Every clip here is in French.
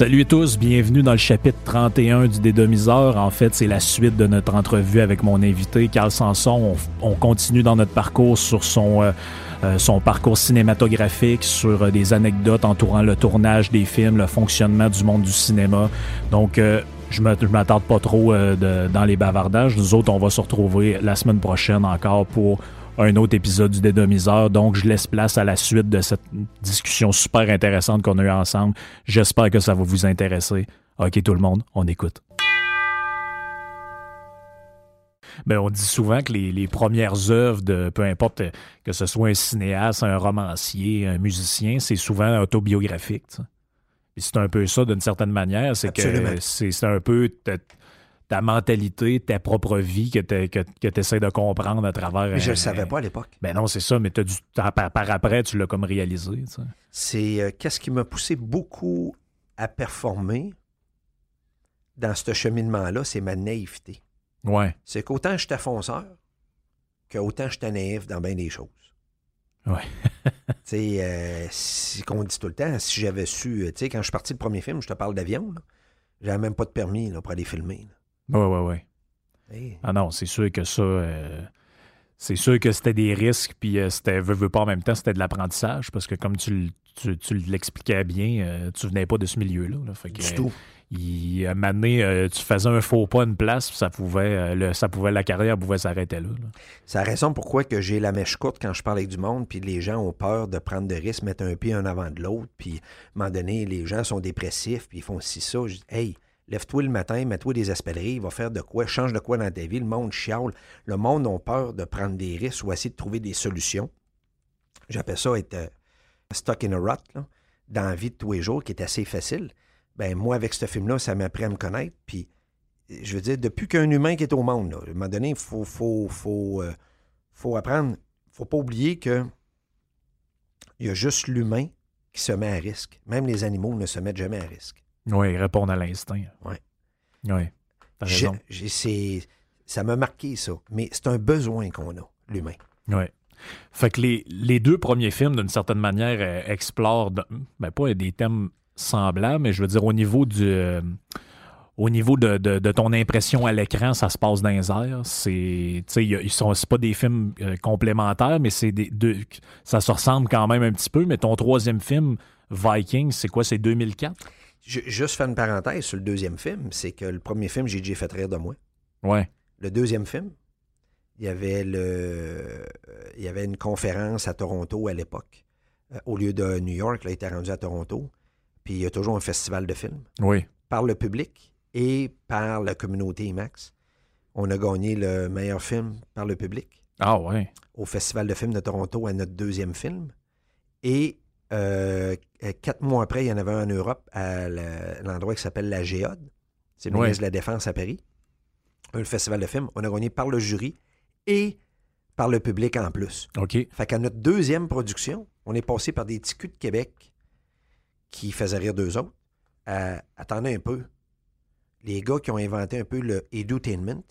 Salut à tous, bienvenue dans le chapitre 31 du Dédomiseur. En fait, c'est la suite de notre entrevue avec mon invité, Carl Sanson. On, continue dans notre parcours sur son, euh, euh, son parcours cinématographique, sur euh, des anecdotes entourant le tournage des films, le fonctionnement du monde du cinéma. Donc, je ne m'attarde pas trop dans les bavardages. Nous autres, on va se retrouver la semaine prochaine encore pour un autre épisode du Dédomiseur. Donc, je laisse place à la suite de cette discussion super intéressante qu'on a eue ensemble. J'espère que ça va vous intéresser. OK, tout le monde, on écoute. Ben, on dit souvent que les, premières œuvres de peu importe que ce soit un cinéaste, un romancier, un musicien, c'est souvent autobiographique. C'est un peu ça d'une certaine manière. C'est que c'est un peu ta mentalité, ta propre vie que tu essaies de comprendre à travers. Mais je ne le savais pas à l'époque. Ben non, c'est ça, mais as du, par, par, après, tu l'as comme réalisé. C'est euh, qu'est-ce qui m'a poussé beaucoup à performer dans ce cheminement-là, c'est ma naïveté. Ouais. C'est qu'autant j'étais fonceur, qu'autant j'étais naïf dans bien des choses. Ouais. tu sais, euh, c'est qu'on dit tout le temps, si j'avais su, tu sais, quand je suis parti le premier film, je te parle d'avion, j'avais même pas de permis là, pour aller filmer. Oui, oui, oui. Ah non, c'est sûr que ça. Euh, c'est sûr que c'était des risques, puis euh, c'était, veux, veux pas en même temps, c'était de l'apprentissage, parce que comme tu, tu, l'expliquais bien, euh, tu venais pas de ce milieu-là. Fait du tout. Il, à un moment donné, tu faisais un faux pas une place, ça pouvait, le, ça pouvait, la carrière pouvait s'arrêter là. C'est la raison pourquoi que j'ai la mèche courte quand je parle avec du monde, puis les gens ont peur de prendre des risques, mettre un pied en avant de l'autre, puis à un moment donné, les gens sont dépressifs, puis ils font ci, ça. Je dis, hey, Lève-toi le matin, mets-toi des espèleries, il va faire de quoi, change de quoi dans ta vie. Le monde chiale. Le monde a peur de prendre des risques ou essayer de trouver des solutions. J'appelle ça être euh, stuck in a rut, dans la vie de tous les jours, qui est assez facile. Ben moi, avec ce film-là, ça m'a appris à me connaître. Puis, je veux dire, depuis qu'un humain qui est au monde, à un moment donné, il faut, faut, faut, euh, faut apprendre. faut pas oublier que il y a juste l'humain qui se met à risque. Même les animaux ne se mettent jamais à risque. Oui, répondre à l'instinct. Oui. Oui. Raison. ça m'a marqué, ça. Mais c'est un besoin qu'on a, l'humain. Oui. Fait que les, les, deux premiers films, d'une certaine manière, euh, explorent, ben pas des thèmes semblables, mais je veux dire, au niveau du. Euh, au niveau de, de, ton impression à l'écran, ça se passe dans les airs. C'est, ils sont, pas des films euh, complémentaires, mais c'est des, deux, ça se ressemble quand même un petit peu. Mais ton troisième film, Vikings, c'est quoi? C'est 2004? Juste faire une parenthèse sur le deuxième film, c'est que le premier film, j'ai déjà fait rire de moi. Ouais. Le deuxième film, il y avait le il y avait une conférence à Toronto à l'époque. Euh, au lieu de New York, là, il était rendu à Toronto. Puis il y a toujours un festival de films. Oui. Par le public et par la communauté IMAX. On a gagné le meilleur film par le public. Ah ouais. Au Festival de films de Toronto à notre deuxième film. Et euh, euh, quatre mois après, il y en avait un en Europe, à l'endroit qui s'appelle la Géode. C'est le ministre de la Défense à Paris. Un festival de films. On a gagné par le jury et par le public en plus. OK. Fait qu'à notre deuxième production, on est passé par des petits culs de Québec qui faisaient rire d'eux autres. attendez un peu. Les gars qui ont inventé un peu le edutainment,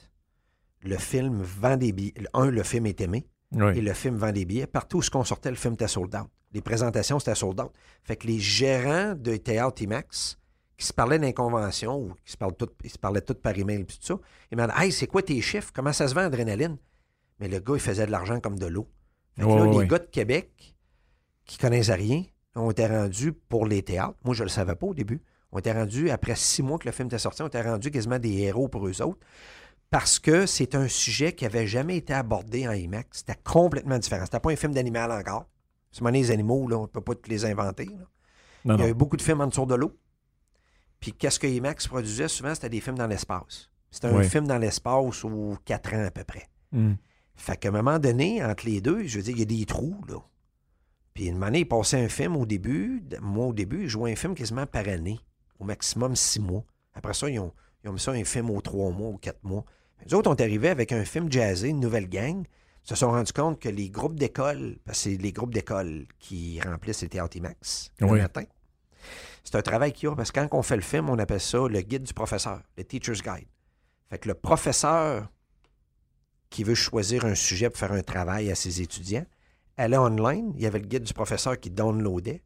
le film vend des billets. Un, le film est aimé. Et le film vend des billets. Partout où on sortait, le film était sold out. Les présentations, c'était sold out. Fait que les gérants de Théâtre IMAX, qui se parlaient d'inconvention ou qui se, parlent tout, ils se parlaient tout par email et tout ça, ils m'ont dit Hey, c'est quoi tes chiffres? Comment ça se vend, Adrénaline Mais le gars, il faisait de l'argent comme de l'eau. Fait que là, les gars de Québec, qui connaissaient rien, ont été rendus pour les théâtres. Moi, je ne le savais pas au début. On était rendus, après six mois que le film était sorti, on était rendus quasiment des héros pour eux autres parce que c'est un sujet qui n'avait jamais été abordé en IMAX. C'était complètement différent. C'était pas un film d'animal encore. C'est les animaux, là, on ne peut pas tous les inventer. là. Non, Il y a eu beaucoup de films en dessous de l'eau. Puis qu'est-ce que IMAX produisait? Souvent, c'était des films dans l'espace. C'était un Oui. film dans l'espace aux quatre ans à peu près. Mm. Fait qu'à un moment donné, entre les deux, je veux dire, il y a des trous, là. Puis une année, il passait un film au début. Moi, au début, je jouais un film quasiment par année. Au maximum six mois. Après ça, ils ont, ils ont mis ça un film aux trois mois ou quatre mois. Nous autres, on est arrivés avec un film jazzé, une nouvelle gang. Ils se sont rendus compte que les groupes d'école, parce que c'est les groupes d'école qui remplissent les théâtres IMAX le Oui. matin. C'est un travail qu'il y a, parce que quand on fait le film, on appelle ça le guide du professeur, le teacher's guide. Fait que le professeur qui veut choisir un sujet pour faire un travail à ses étudiants, allait online, il y avait le guide du professeur qui downloadait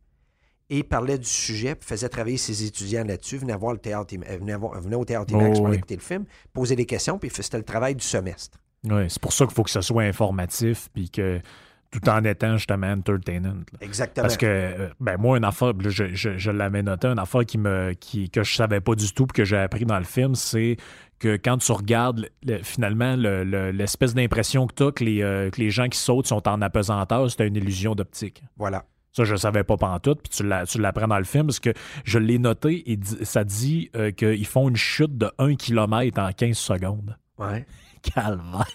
et parlait du sujet, faisait travailler ses étudiants là-dessus, venait voir le théâtre, venait, voir- venait au théâtre IMAX Oh, pour oui. écouter le film, poser des questions, puis c'était le travail du semestre. Ouais, c'est pour ça qu'il faut que ce soit informatif, puis que tout en étant justement entertainant. là. Exactement. Parce que, euh, ben moi, une affaire, je, je, je l'avais noté, une affaire qui me, qui, que je savais pas du tout, puis que j'ai appris dans le film, c'est que quand tu regardes le- finalement le- le- l'espèce d'impression que tu as que les, euh, que les gens qui sautent sont en apesanteur, c'est une illusion d'optique. Voilà. Ça, je savais pas pantoute, puis tu l'as- tu l'apprends dans le film, parce que je l'ai noté, et ça dit euh, qu'ils font une chute de 1 km en 15 secondes. Ouais. Calvaire!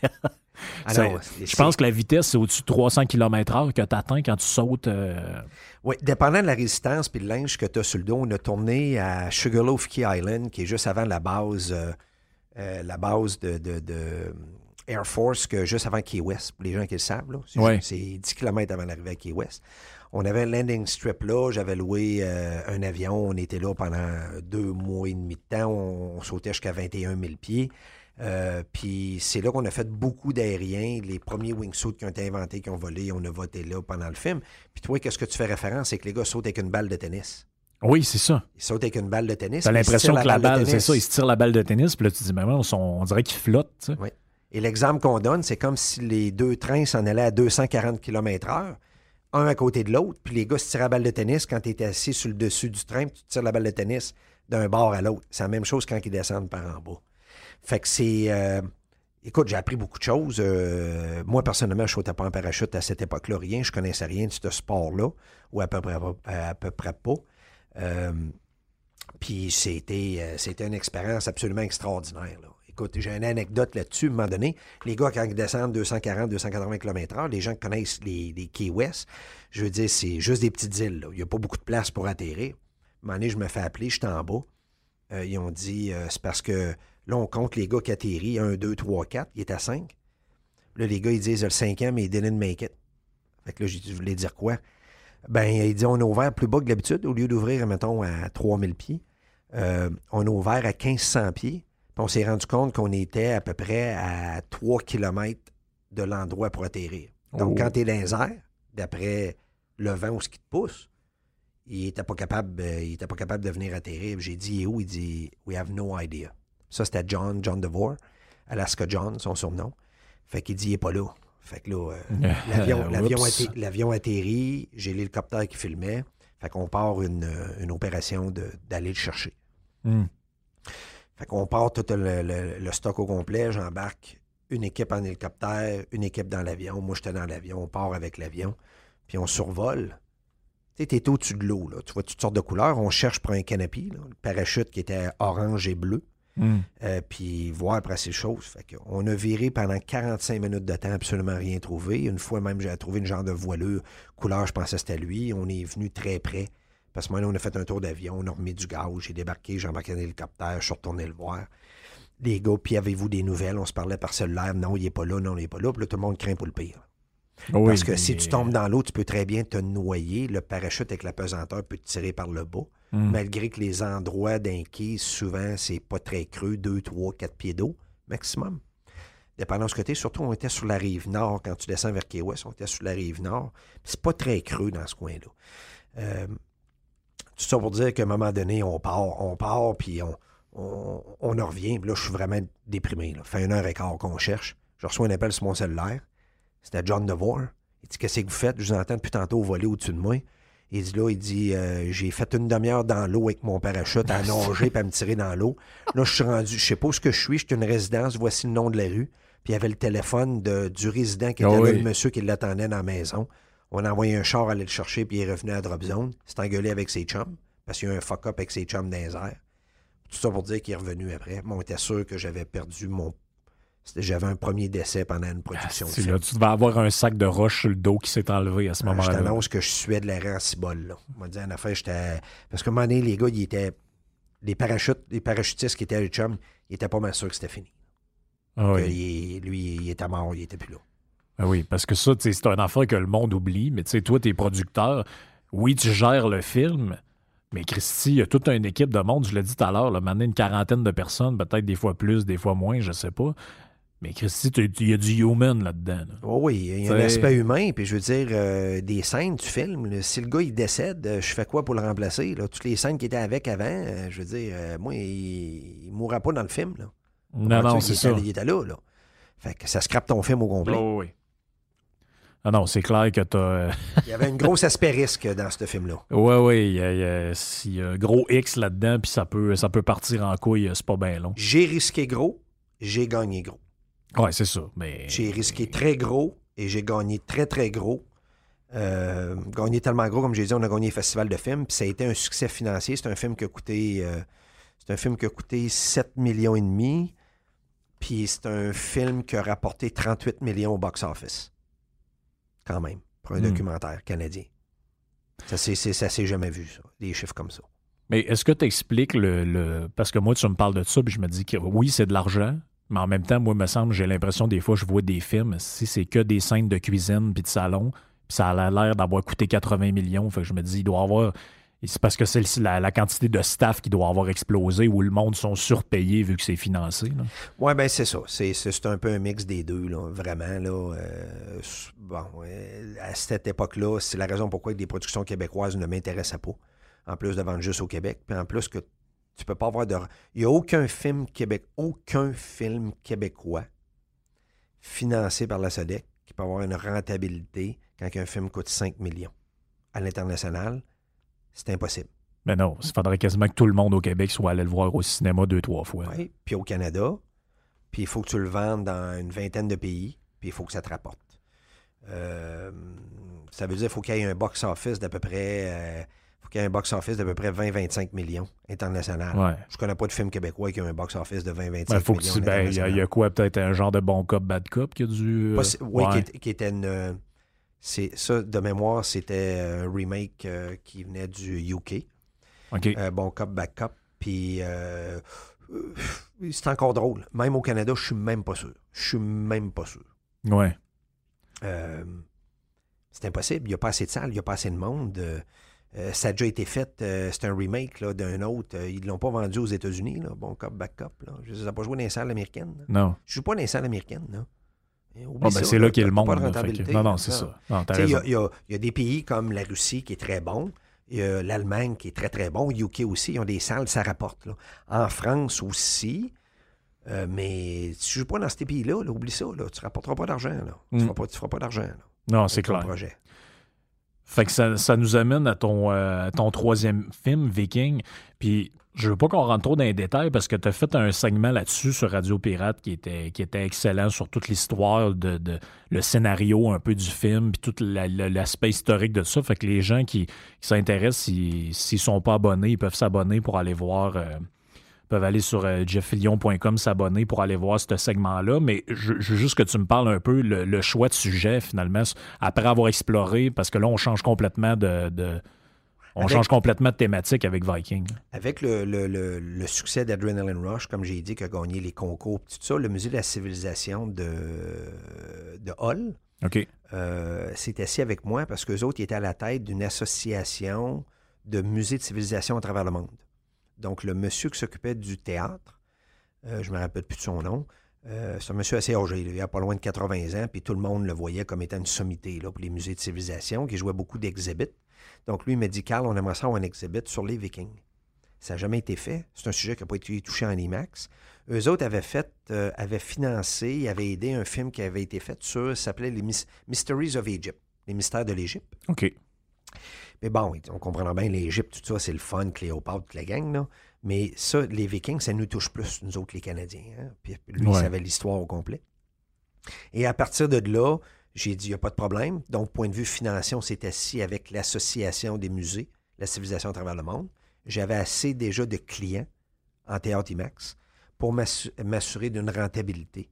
Ah non, Je pense que la vitesse, c'est au-dessus de 300 km/h que tu atteins quand tu sautes. euh, Oui, dépendant de la résistance puis le linge que tu as sur le dos, on a tourné à Sugarloaf Key Island, qui est juste avant la base, euh, euh, la base de, de- de Air Force, que juste avant Key West, pour les gens qui le savent. C'est, Ouais. juste- c'est 10 km avant l'arrivée à Key West. On avait un landing strip là, j'avais loué un avion, on était là pendant deux mois et demi de temps, on, on sautait jusqu'à 21 000 pieds. Euh, puis c'est là qu'on a fait beaucoup d'aériens. Les premiers wingsuits qui ont été inventés, qui ont volé, on a voté là pendant le film. Puis toi, qu'est-ce que tu fais référence? C'est que les gars sautent avec une balle de tennis. Oui, c'est ça. Ils sautent avec une balle de tennis. T'as l'impression tirent que la balle, c'est ça, ils se tirent la balle de tennis, puis là, tu dis, mais on, on dirait qu'ils flottent. tu sais. Oui. Et l'exemple qu'on donne, c'est comme si les deux trains s'en allaient à 240 km/h, un à côté de l'autre, puis les gars se tiraient la balle de tennis quand tu étais assis sur le dessus du train, puis tu tires la balle de tennis d'un bord à l'autre. C'est la même chose quand ils descendent par en bas. Fait que c'est. euh, Écoute, j'ai appris beaucoup de choses. Euh, moi, personnellement, je sautais pas en parachute à cette époque-là, rien. Je connaissais rien de ce sport-là, ou à peu près, à peu près pas. Euh, puis c'était, c'était une expérience absolument extraordinaire. Écoute, j'ai une anecdote là-dessus. À un moment donné, les gars, quand ils descendent 240, 280 km/h, les gens qui connaissent les, les Key West, je veux dire, c'est juste des petites îles. Il n'y a pas beaucoup de place pour atterrir. À un moment donné, je me fais appeler, je suis en bas. Ils ont dit, c'est parce que là, on compte les gars qui atterrissent. 1, 2, 3, 4. Il est à 5. Là, les gars, ils disent le cinquième, il didn't make it. Fait que là, vous voulez dire quoi? Ben, il dit, on a ouvert plus bas que d'habitude. Au lieu d'ouvrir, mettons, à 3000 pieds, euh, on a ouvert à 1500 pieds. Puis on s'est rendu compte qu'on était à peu près à 3 km de l'endroit pour atterrir. Donc, Oh. quand tu es dans les airs, d'après le vent ou ce qui te pousse, il n'était pas capable, euh, il était pas capable de venir atterrir. J'ai dit, il est où? Il dit, we have no idea. Ça, c'était John, John DeVore, Alaska John, son surnom. Fait qu'il dit, il n'est pas là. Fait que là, euh, l'avion, atterrit, j'ai l'hélicoptère qui filmait. Fait qu'on part une, euh, une opération de- d'aller le chercher. Hmm. Fait qu'on part tout le, le- le stock au complet. J'embarque une équipe en hélicoptère, une équipe dans l'avion. Moi, j'étais dans l'avion. On part avec l'avion. Puis on survole. Tu sais, t'es au-dessus de l'eau. Là. Tu vois toutes sortes de couleurs. On cherche pour un canopy. là. Le parachute qui était orange et bleu. Hmm. Euh, puis voir après ces choses. Qu'on a viré pendant 45 minutes de temps, absolument rien trouvé. Une fois même, j'ai trouvé une genre de voilure couleur, je pensais que c'était lui. On est venu très près. Parce que maintenant, on a fait un tour d'avion, on a remis du gaz, j'ai débarqué, j'ai embarqué dans l'hélicoptère, je suis retourné le voir. Les gars, puis avez-vous des nouvelles? On se parlait par cellulaire. Non, il n'est pas là, non, il n'est pas là. Puis là, tout le monde craint pour le pire. Oui, Parce que mais- si tu tombes dans l'eau, tu peux très bien te noyer. Le parachute avec la pesanteur peut te tirer par le bas. Hmm. Malgré que les endroits d'un quai, souvent, c'est pas très creux, 2, 3, 4 pieds d'eau, maximum. Dépendant de ce côté, surtout, on était sur la rive nord. Quand tu descends vers Quai West, on était sur la rive nord. C'est pas très creux dans ce coin-là. Euh, tout ça pour dire qu'à un moment donné, on part, on part, puis on, on, on en revient. Là, je suis vraiment déprimé. Là. Fait une heure et quart qu'on cherche. Je reçois un appel sur mon cellulaire. C'était John DeVore. Il dit Qu'est-ce que vous faites? Je vous entends depuis tantôt voler au-dessus de moi. Il dit là, il dit euh, J'ai fait une demi-heure dans l'eau avec mon parachute à nager puis à me tirer dans l'eau. Là, je suis rendu, je sais pas où ce que je suis, je suis une résidence, voici le nom de la rue. Puis il y avait le téléphone de, du résident qui était Ah là, oui. le monsieur qui l'attendait dans la maison. On a envoyé un char aller le chercher, puis il est revenu à Drop Zone. Il s'est engueulé avec ses chums, parce qu'il y a eu un fuck-up avec ses chums dans les airs. Tout ça pour dire qu'il est revenu après. Moi, on était sûr que j'avais perdu mon. J'avais un premier décès pendant une production de C'est film. là, tu devais avoir un sac de roche sur le dos qui s'est enlevé à ce Ah, je moment-là. t'annonce que je suais de l'air en cibole, là. On m'a dit en affaire, j'étais. Parce qu'à un moment donné, les gars, ils étaient. Les parachutes, les parachutistes qui étaient à chum, ils étaient pas mal sûrs que c'était fini. Ah Que oui. il- lui, il était mort, il était plus là. Ah oui, parce que ça, c'est un affaire que le monde oublie, mais tu sais, toi, t'es producteur. Oui, tu gères le film, mais Christy, il y a toute une équipe de monde, je l'ai dit tout à l'heure, maintenant une quarantaine de personnes, peut-être des fois plus, des fois moins, je sais pas. Mais Christy, il y a du human là-dedans. là. Oh oui, il y a un aspect humain, puis je veux dire, euh, des scènes, tu filmes. là, si le gars, il décède, euh, je fais quoi pour le remplacer? Là? Toutes les scènes qui étaient avec avant, euh, je veux dire, moi, il ne mourra pas dans le film. Là. Non, non, c'est ça. Il était là, là. Fait que ça scrape ton film au complet. Oh, oui. Ah non, c'est clair que t'as. Il y avait un gros aspect risque dans ce film-là. Ouais, ouais, il y, a- il y a s'il y a un gros X là-dedans, puis ça peut, ça peut partir en couille, c'est pas bien long. J'ai risqué gros, j'ai gagné gros. Ouais, c'est ça. Mais. J'ai risqué très gros et j'ai gagné très, très gros. Euh, gagné tellement gros, comme j'ai dit, on a gagné le festival de films. Puis ça a été un succès financier. C'est un film qui a coûté. euh, c'est un film qui a coûté 7 millions et demi. Puis c'est un film qui a rapporté 38 millions au box-office. Quand même, pour un Hmm. documentaire canadien. Ça s'est c'est- ça s'est jamais vu, ça. Des chiffres comme ça. Mais est-ce que tu expliques le, le- Parce que moi, tu me parles de ça, puis je me dis que oui, c'est de l'argent, mais en même temps, moi, me semble, j'ai l'impression, des fois, je vois des films, si c'est que des scènes de cuisine puis de salon, puis ça a l'air d'avoir coûté 80 millions. Fait que je me dis, il doit avoir. C'est parce que c'est la, quantité de staff qui doit avoir explosé ou le monde sont surpayés vu que c'est financé. Oui, ben c'est ça. C'est, un peu un mix des deux, là, vraiment. Là, euh, bon, euh, à cette époque-là, c'est la raison pourquoi des productions québécoises ne m'intéressaient pas. En plus de vendre juste au Québec. Puis en plus que tu peux pas avoir de. Il n'y a aucun film Québec, aucun film québécois financé par la SODEC qui peut avoir une rentabilité quand un film coûte 5 millions. À l'international, c'est impossible. Mais non, il faudrait quasiment que tout le monde au Québec soit allé le voir au cinéma deux, trois fois. Oui. Puis au Canada, puis il faut que tu le vendes dans une vingtaine de pays, puis il faut que ça te rapporte. Euh, ça veut dire qu'il faut qu'il y ait un box-office d'à peu près. Faut qu'il y ait un box-office d'à peu près 20-25 millions international. Ouais. Je connais pas de film québécois qui a un box-office de 20-25 Ben, faut millions. ben, il y, a- y quoi, peut-être un genre de bon cop, bad cop qui a dû. euh, Pas- oui, ouais. qui, était une. euh, c'est, ça, de mémoire, c'était un remake euh, qui venait du UK. Euh, bon cop, bad cop. Puis euh, c'est encore drôle. Même au Canada, je suis même pas sûr. Je suis même pas sûr. Ouais. C'est impossible. Il n'y a pas assez de salles, il n'y a pas assez de monde. Euh, ça a déjà été fait. euh, c'est un remake là, d'un autre. Euh, ils ne l'ont pas vendu aux États-Unis. Là. Bon cop, back cop. Là. Je ne pas joué dans les salles américaines. là. Non. Je ne joue pas dans les salles américaines. Là. Ah, ben, ça, c'est là qu'est le monde. que- non, non, c'est ça. Il y, y a- il y a des pays comme la Russie qui est très bon. Il y a l'Allemagne qui est très, très bon. UK aussi, ils ont des salles, ça rapporte. là. En France aussi. Mais si tu joues pas dans ces pays-là, là, oublie ça. Tu ne rapporteras pas d'argent. là. Tu Mm. ne feras pas, tu feras pas d'argent. Non, c'est clair. projet. Fait que ça, ça nous amène à ton, euh, à ton troisième film, Viking. Puis je veux pas qu'on rentre trop dans les détails parce que tu as fait un segment là-dessus sur Radio Pirate qui était, excellent sur toute l'histoire, de, le scénario un peu du film, puis tout la- la- l'aspect historique de ça. Fait que les gens qui, s'intéressent, s'ils sont pas abonnés, ils peuvent s'abonner pour aller voir. euh, peuvent aller sur euh, jeffillion.com s'abonner pour aller voir ce segment-là. Mais je, je veux juste que tu me parles un peu le, le choix de sujet, finalement, après avoir exploré, parce que là, on change complètement de. de- on Avec- change complètement de thématique avec Viking. Avec le, le- le- le succès d'Adrenaline Rush, comme j'ai dit, qui a gagné les concours, tout ça, le Musée de la civilisation de, de Hull OK. euh, s'est assis avec moi parce qu'eux autres ils étaient à la tête d'une association de musées de civilisation à travers le monde. Donc, le monsieur qui s'occupait du théâtre, euh, je ne me rappelle plus de son nom, euh, c'est un monsieur assez âgé, il a pas loin de 80 ans, puis tout le monde le voyait comme étant une sommité là, pour les musées de civilisation, qui jouait beaucoup d'exhibits. Donc, lui, Carl, on aimerait ça avoir un exhibit sur les Vikings. Ça n'a jamais été fait. C'est un sujet qui n'a pas été touché en IMAX. Eux autres avaient fait, euh, avaient financé, avaient aidé un film qui avait été fait sur, s'appelait les Mys- Mysteries of Egypt, les mystères de l'Égypte. OK. Mais bon, on comprendra bien l'Égypte, tout ça, c'est le fun, Cléopâtre, toute la gang, là. Mais ça, les Vikings, ça nous touche plus, nous autres, les Canadiens. hein. Puis lui, il savait l'histoire au complet. Et à partir de là, J'ai dit, il n'y a pas de problème. Donc, point de vue financier, on s'est assis avec l'Association des musées, la civilisation à travers le monde. J'avais assez déjà de clients en théâtre IMAX pour m'assurer d'une rentabilité.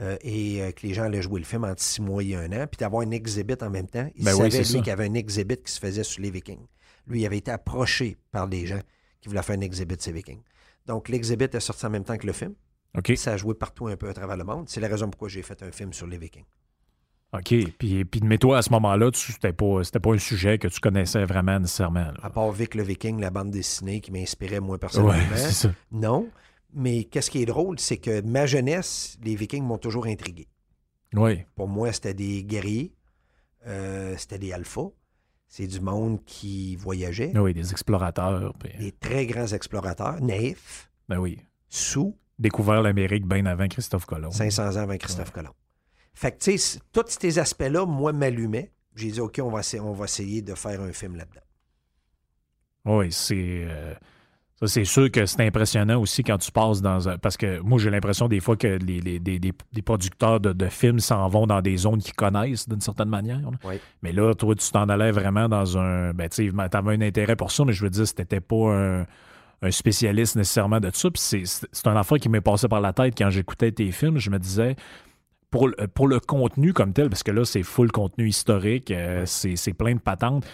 Euh, et euh, que les gens allaient jouer le film entre six mois et un an, puis d'avoir un exhibit en même temps. Il ben savait, lui, qu'il y avait un exhibit qui se faisait sur les Vikings. Lui, il avait été approché par des gens qui voulaient faire un exhibit sur les Vikings. Donc, l'exhibit est sorti en même temps que le film. Ça a joué partout un peu à travers le monde. C'est la raison pourquoi j'ai fait un film sur les Vikings. OK. Puis, puis mais toi, à ce moment-là, c'était pas, pas un sujet que tu connaissais vraiment nécessairement. À part Vic le Viking, la bande dessinée qui m'inspirait moi personnellement. ça. Non. Mais qu'est-ce qui est drôle, c'est que ma jeunesse, les Vikings m'ont toujours intrigué. Oui. Pour moi, c'était des guerriers, euh, c'était des alphas. C'est du monde qui voyageait. Oui, des explorateurs. Des très grands explorateurs, naïfs. Ben oui. Sous. Découvert l'Amérique bien avant Christophe Colomb. 500 ans avant Christophe Colomb. Fait que, tu sais, tous ces aspects-là, moi, m'allumaient. J'ai dit, OK, on va, essayer, on va essayer de faire un film là-dedans. Oui, c'est. Euh, ça, c'est sûr que c'est impressionnant aussi quand tu passes dans un. Parce que moi, j'ai l'impression des fois que les, les, des, producteurs de, films s'en vont dans des zones qu'ils connaissent d'une certaine manière. Mais là, toi, tu t'en allais vraiment dans un. Ben, tu sais, avais un intérêt pour ça, mais je veux dire, c'était pas un, un, spécialiste nécessairement de ça. Puis c'est un affaire qui m'est passé par la tête quand j'écoutais tes films. Je me disais. Pour, pour le contenu comme tel, parce que là, c'est full contenu historique, euh, c'est plein de patentes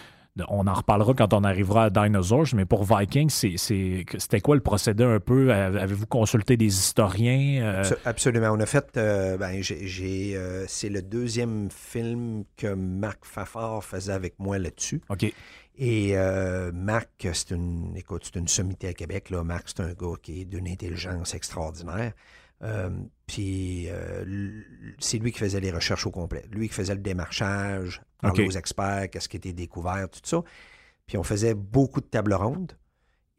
on en reparlera quand on arrivera à Dinosaurs, mais pour Vikings, c'était quoi le procédé un peu? Avez-vous consulté des historiens? Euh? Absolument. On a fait, euh, ben, j'ai, euh, c'est le deuxième film que Marc Fafard faisait avec moi là-dessus. OK. Et Marc, c'est une, écoute, c'est une sommité à Québec. Là. Marc, c'est un gars qui est d'une intelligence extraordinaire. Puis c'est lui qui faisait les recherches au complet. Lui qui faisait le démarchage, parler aux experts, qu'est-ce qui était découvert, tout ça. Puis on faisait beaucoup de tables rondes.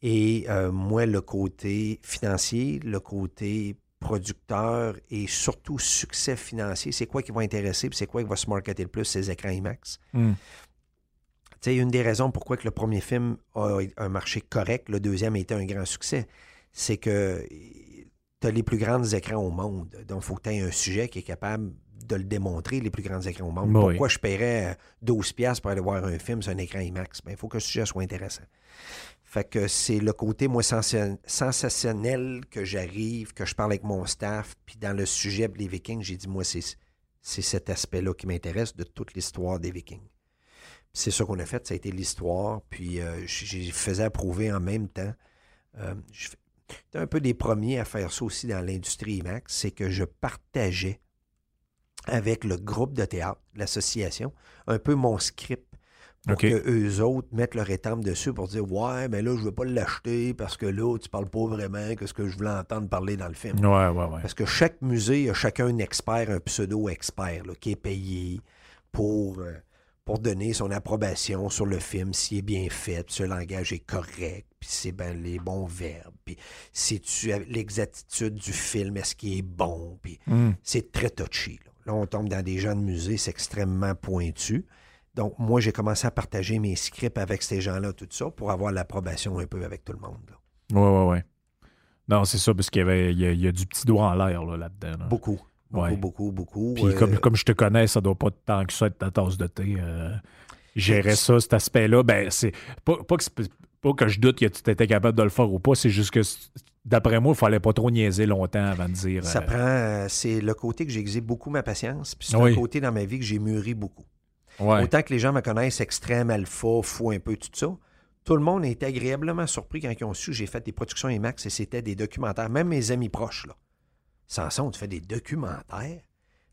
Et euh, moi, le côté financier, le côté producteur et surtout succès financier, c'est quoi qui va intéresser, puis c'est quoi qui va se marketer le plus, ces écrans IMAX. Tu sais, une des raisons pourquoi que le premier film a un marché correct, le deuxième a été un grand succès, c'est que tu as les plus grands écrans au monde. Donc, il faut que tu aies un sujet qui est capable de le démontrer, les plus grands écrans au monde. Pourquoi je paierais 12$ pour aller voir un film sur un écran IMAX? Ben, il faut que le sujet soit intéressant. Fait que c'est le côté, moi, sensationnel que j'arrive, que je parle avec mon staff, puis dans le sujet les Vikings, j'ai dit, moi, c'est, cet aspect-là qui m'intéresse de toute l'histoire des Vikings. c'est ça qu'on a fait, ça a été l'histoire, puis euh, j'ai faisais approuver en même temps. Euh, J'étais un peu des premiers à faire ça aussi dans l'industrie IMAX, c'est que je partageais avec le groupe de théâtre, l'association, un peu mon script pour que eux autres mettent leur étampe dessus pour dire Ouais, mais là, je ne veux pas l'acheter parce que là, tu parles pas vraiment que ce que je voulais entendre parler dans le film. Ouais, ouais, ouais. Parce que chaque musée a chacun un expert, un pseudo-expert qui est payé pour, euh, pour donner son approbation sur le film, s'il est bien fait, puis ce langage est correct, puis c'est ben les bons verbes, puis si tu l'exactitude du film, est-ce qu'il est bon, puis hmm. c'est très touchy. Là. Là, on tombe dans des gens de musée, c'est extrêmement pointu. Donc, moi, j'ai commencé à partager mes scripts avec ces gens-là, tout ça, pour avoir l'approbation un peu avec tout le monde. Oui, oui, oui. Non, c'est ça, parce qu'il y, avait, il y, a, du petit doigt en l'air là-dedans. Beaucoup. Beaucoup, beaucoup, beaucoup. Puis comme, comme je te connais, ça doit pas tant que ça être ta tasse de thé. Euh, gérer ça, cet aspect-là, ben c'est pas, pas, que, pas que je doute que tu étais capable de le faire ou pas, c'est juste que D'après moi, il fallait pas trop niaiser longtemps avant de dire. Ça euh, prend. Euh, c'est le côté que j'ai beaucoup ma patience, puis c'est le côté dans ma vie que j'ai mûri beaucoup. Autant que les gens me connaissent extrême, alpha, fou un peu, tout ça. Tout le monde été agréablement surpris quand ils ont su que j'ai fait des productions IMAX et c'était des documentaires. Même mes amis proches, là. Sanson, tu fais des documentaires?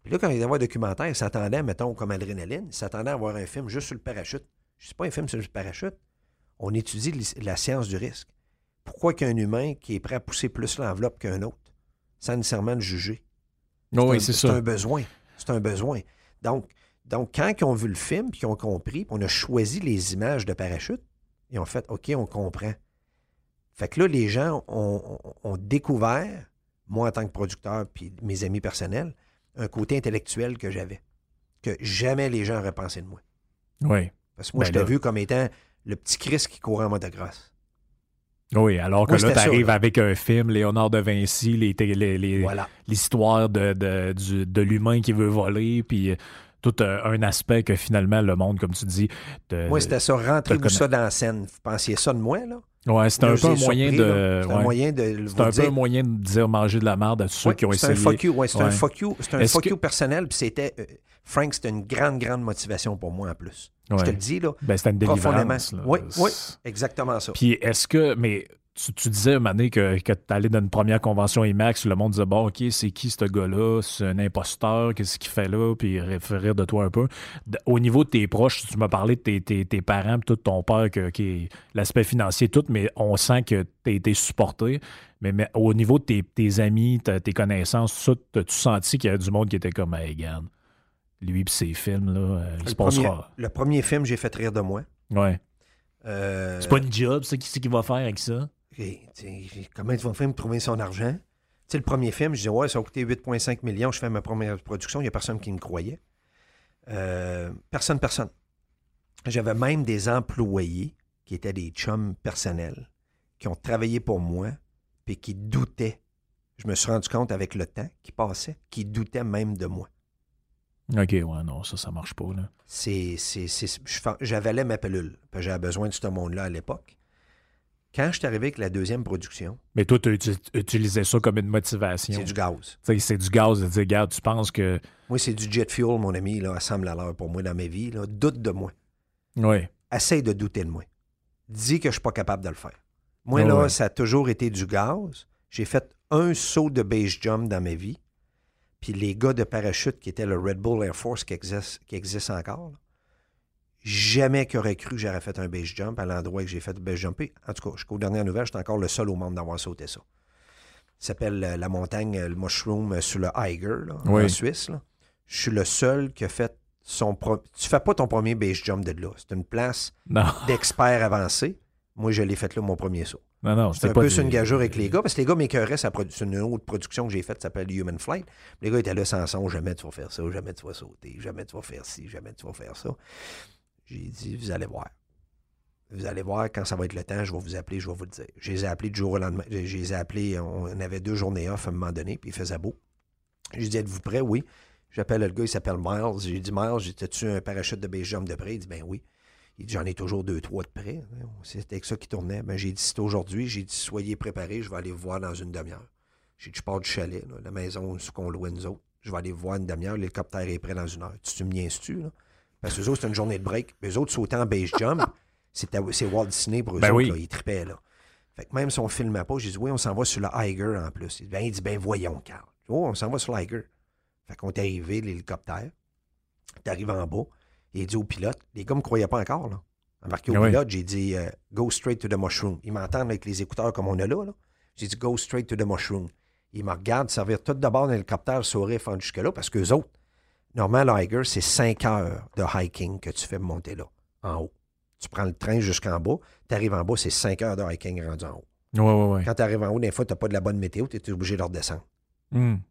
Puis là, quand ils voir des documentaires, ils s'attendaient, mettons, comme Adrénaline, ils s'attendaient à voir un film juste sur le parachute. Je sais pas un film sur le parachute. On étudie la science du risque pourquoi qu'un humain qui est prêt à pousser plus l'enveloppe qu'un autre, sans nécessairement le juger? oui, c'est ça. C'est un besoin. C'est un besoin. Donc, donc, quand ils ont vu le film, puis qu'ils ont compris, puis on a choisi les images de parachute, ils ont fait OK, on comprend. Fait que là, les gens ont, découvert, moi en tant que producteur, puis mes amis personnels, un côté intellectuel que j'avais, que jamais les gens auraient pensé de moi. Oui. Parce que moi, ben je t'ai vu comme étant le petit Chris qui courait en motocross. Oui, alors que là, tu arrives avec un film, Léonard de Vinci, l'histoire les, de, de, l'humain qui veut voler, puis tout euh, un aspect que finalement le monde, comme tu dis. te- Moi, c'était ça, rentrez-vous ça dans la scène. Vous pensiez ça de moi, là? Ouais, Là, un peu un moyen surpris, de. là. C'est un ouais. moyen de vous C'est un peu dire. un moyen de dire manger de la merde à tous ceux Ouais, qui ont c'est un essayé. fuck you, ouais, c'est un fuck you, c'est un fuck que- you personnel, puis c'était euh, Frank, c'était une grande, grande motivation pour moi en plus. Je te le dis là, Ben, c'était une profondément. délivrance. là. Oui, oui, exactement ça. Puis est-ce que. Mais tu, tu disais, Mané, que, que tu allé dans une première convention IMAX, le monde disait, bon, OK, c'est qui ce gars-là? C'est un imposteur, qu'est-ce qu'il fait là? Puis il fait rire de toi un peu. Au niveau de tes proches, tu m'as parlé de tes, tes- tes parents, tout ton père, que, qui l'aspect financier, tout, mais on sent que tu as été supporté. Mais, mais au niveau de tes, tes amis, tes connaissances, tout ça, as-tu senti qu'il y avait du monde qui était comme, hey, regarde, lui puis ses films, là, euh, il Le se premier, passera. le premier film, j'ai fait rire de moi. Ouais. Euh, C'est pas une job, ça, qui c'est qu'il va faire avec ça? Comment tu vas faire pour trouver son argent? Tu sais, le premier film, je disais, ouais, ça a coûté 8,5 millions, je fais ma première production, il n'y a personne qui me croyait. Euh, personne, personne. J'avais même des employés qui étaient des chums personnels, qui ont travaillé pour moi, puis qui doutaient. Je me suis rendu compte avec le temps qui passait, qui doutaient même de moi. OK, ouais, non, ça, ça marche pas, là. C'est, c'est, c'est- j'avalais ma que J'avais besoin de ce monde-là à l'époque. Quand je suis arrivé avec la deuxième production, Mais toi, tu utilisais ça comme une motivation. c'est du gaz. C'est du gaz de dire, regarde, tu penses que. Moi, c'est du jet fuel, mon ami, là, assemble à l'heure pour moi dans ma vie. Là. Doute de moi. Oui. Essaye de douter de moi. Dis que je suis pas capable de le faire. Moi, là, ouais. ça a toujours été du gaz. J'ai fait un saut de base jump dans ma vie. Puis les gars de parachute qui étaient le Red Bull Air Force qui existe, qui existe encore, là, jamais qu'ils auraient cru que j'aurais fait un base jump à l'endroit que j'ai fait le base jumper. En tout cas, jusqu'aux dernières nouvelles, j'étais encore le seul au monde d'avoir sauté ça. Ça s'appelle euh, la montagne, euh, le Mushroom euh, sur le Eiger, là, Oui. en Suisse. là. Je suis le seul qui a fait son... pro- Tu fais pas ton premier base jump de là. C'est une place Non, d'experts avancés. Moi, je l'ai fait là, mon premier saut. non, non. C'est un pas peu sur une gageure avec les gars, parce que les gars m'écœuraient, c'est une autre production que j'ai faite, ça s'appelle Human Flight. Les gars étaient là sans son, jamais tu vas faire ça, jamais tu vas sauter, jamais tu vas faire ci, jamais tu vas faire ça. J'ai dit, vous allez voir. Vous allez voir, quand ça va être le temps, je vais vous appeler, je vais vous le dire. Je les ai appelés du jour au lendemain. Je je les ai appelés, on avait deux journées off à un moment donné, puis il faisait beau. J'ai dit, êtes-vous prêts? Oui. J'appelle le gars, il s'appelle Miles. J'ai dit, Miles, j'ai tu un parachute de base jump de près? Il dit, ben oui. Il dit, j'en ai toujours deux, trois de près. C'était avec ça qui tournait. Ben, j'ai dit, c'est aujourd'hui. J'ai dit, soyez préparés, je vais aller vous voir dans une demi-heure. J'ai dit, je pars du chalet, la maison ce qu'on louait nous autres. Je vais aller vous voir une demi-heure, l'hélicoptère est prêt dans une heure. Tu, me niaises-tu? Parce que eux autres, c'est une journée de break. Les autres sautaient en base jump. C'est Walt Disney pour eux Ben autres, oui. là. Ils tripaient, là. Fait que même si on ne filmait pas, j'ai dit, oui, on s'en va sur le Eiger en plus. Il dit, ben, il dit, ben, voyons, Carl. Oh, on s'en va sur l'Eiger. Fait qu'on est arrivé, l'hélicoptère. T'arrives en bas. Il dit au pilote, les gars ne me croyaient pas encore, là. Embarqué au oui. pilote, j'ai dit, euh, go straight to the mushroom. Ils m'entendent avec les écouteurs comme on a là, là. J'ai dit, go straight to the mushroom. Ils me regardent servir tout d'abord dans l'hélicoptère, sourire, fendre jusque-là, parce qu'eux autres, normalement, l'Eiger, c'est 5 heures de hiking que tu fais monter là, en haut. Tu prends le train jusqu'en bas, tu arrives en bas, c'est 5 heures de hiking rendu en haut. Ouais, ouais, ouais. Quand tu arrives en haut, des fois, tu n'as pas de la bonne météo, tu es obligé de redescendre. Hum.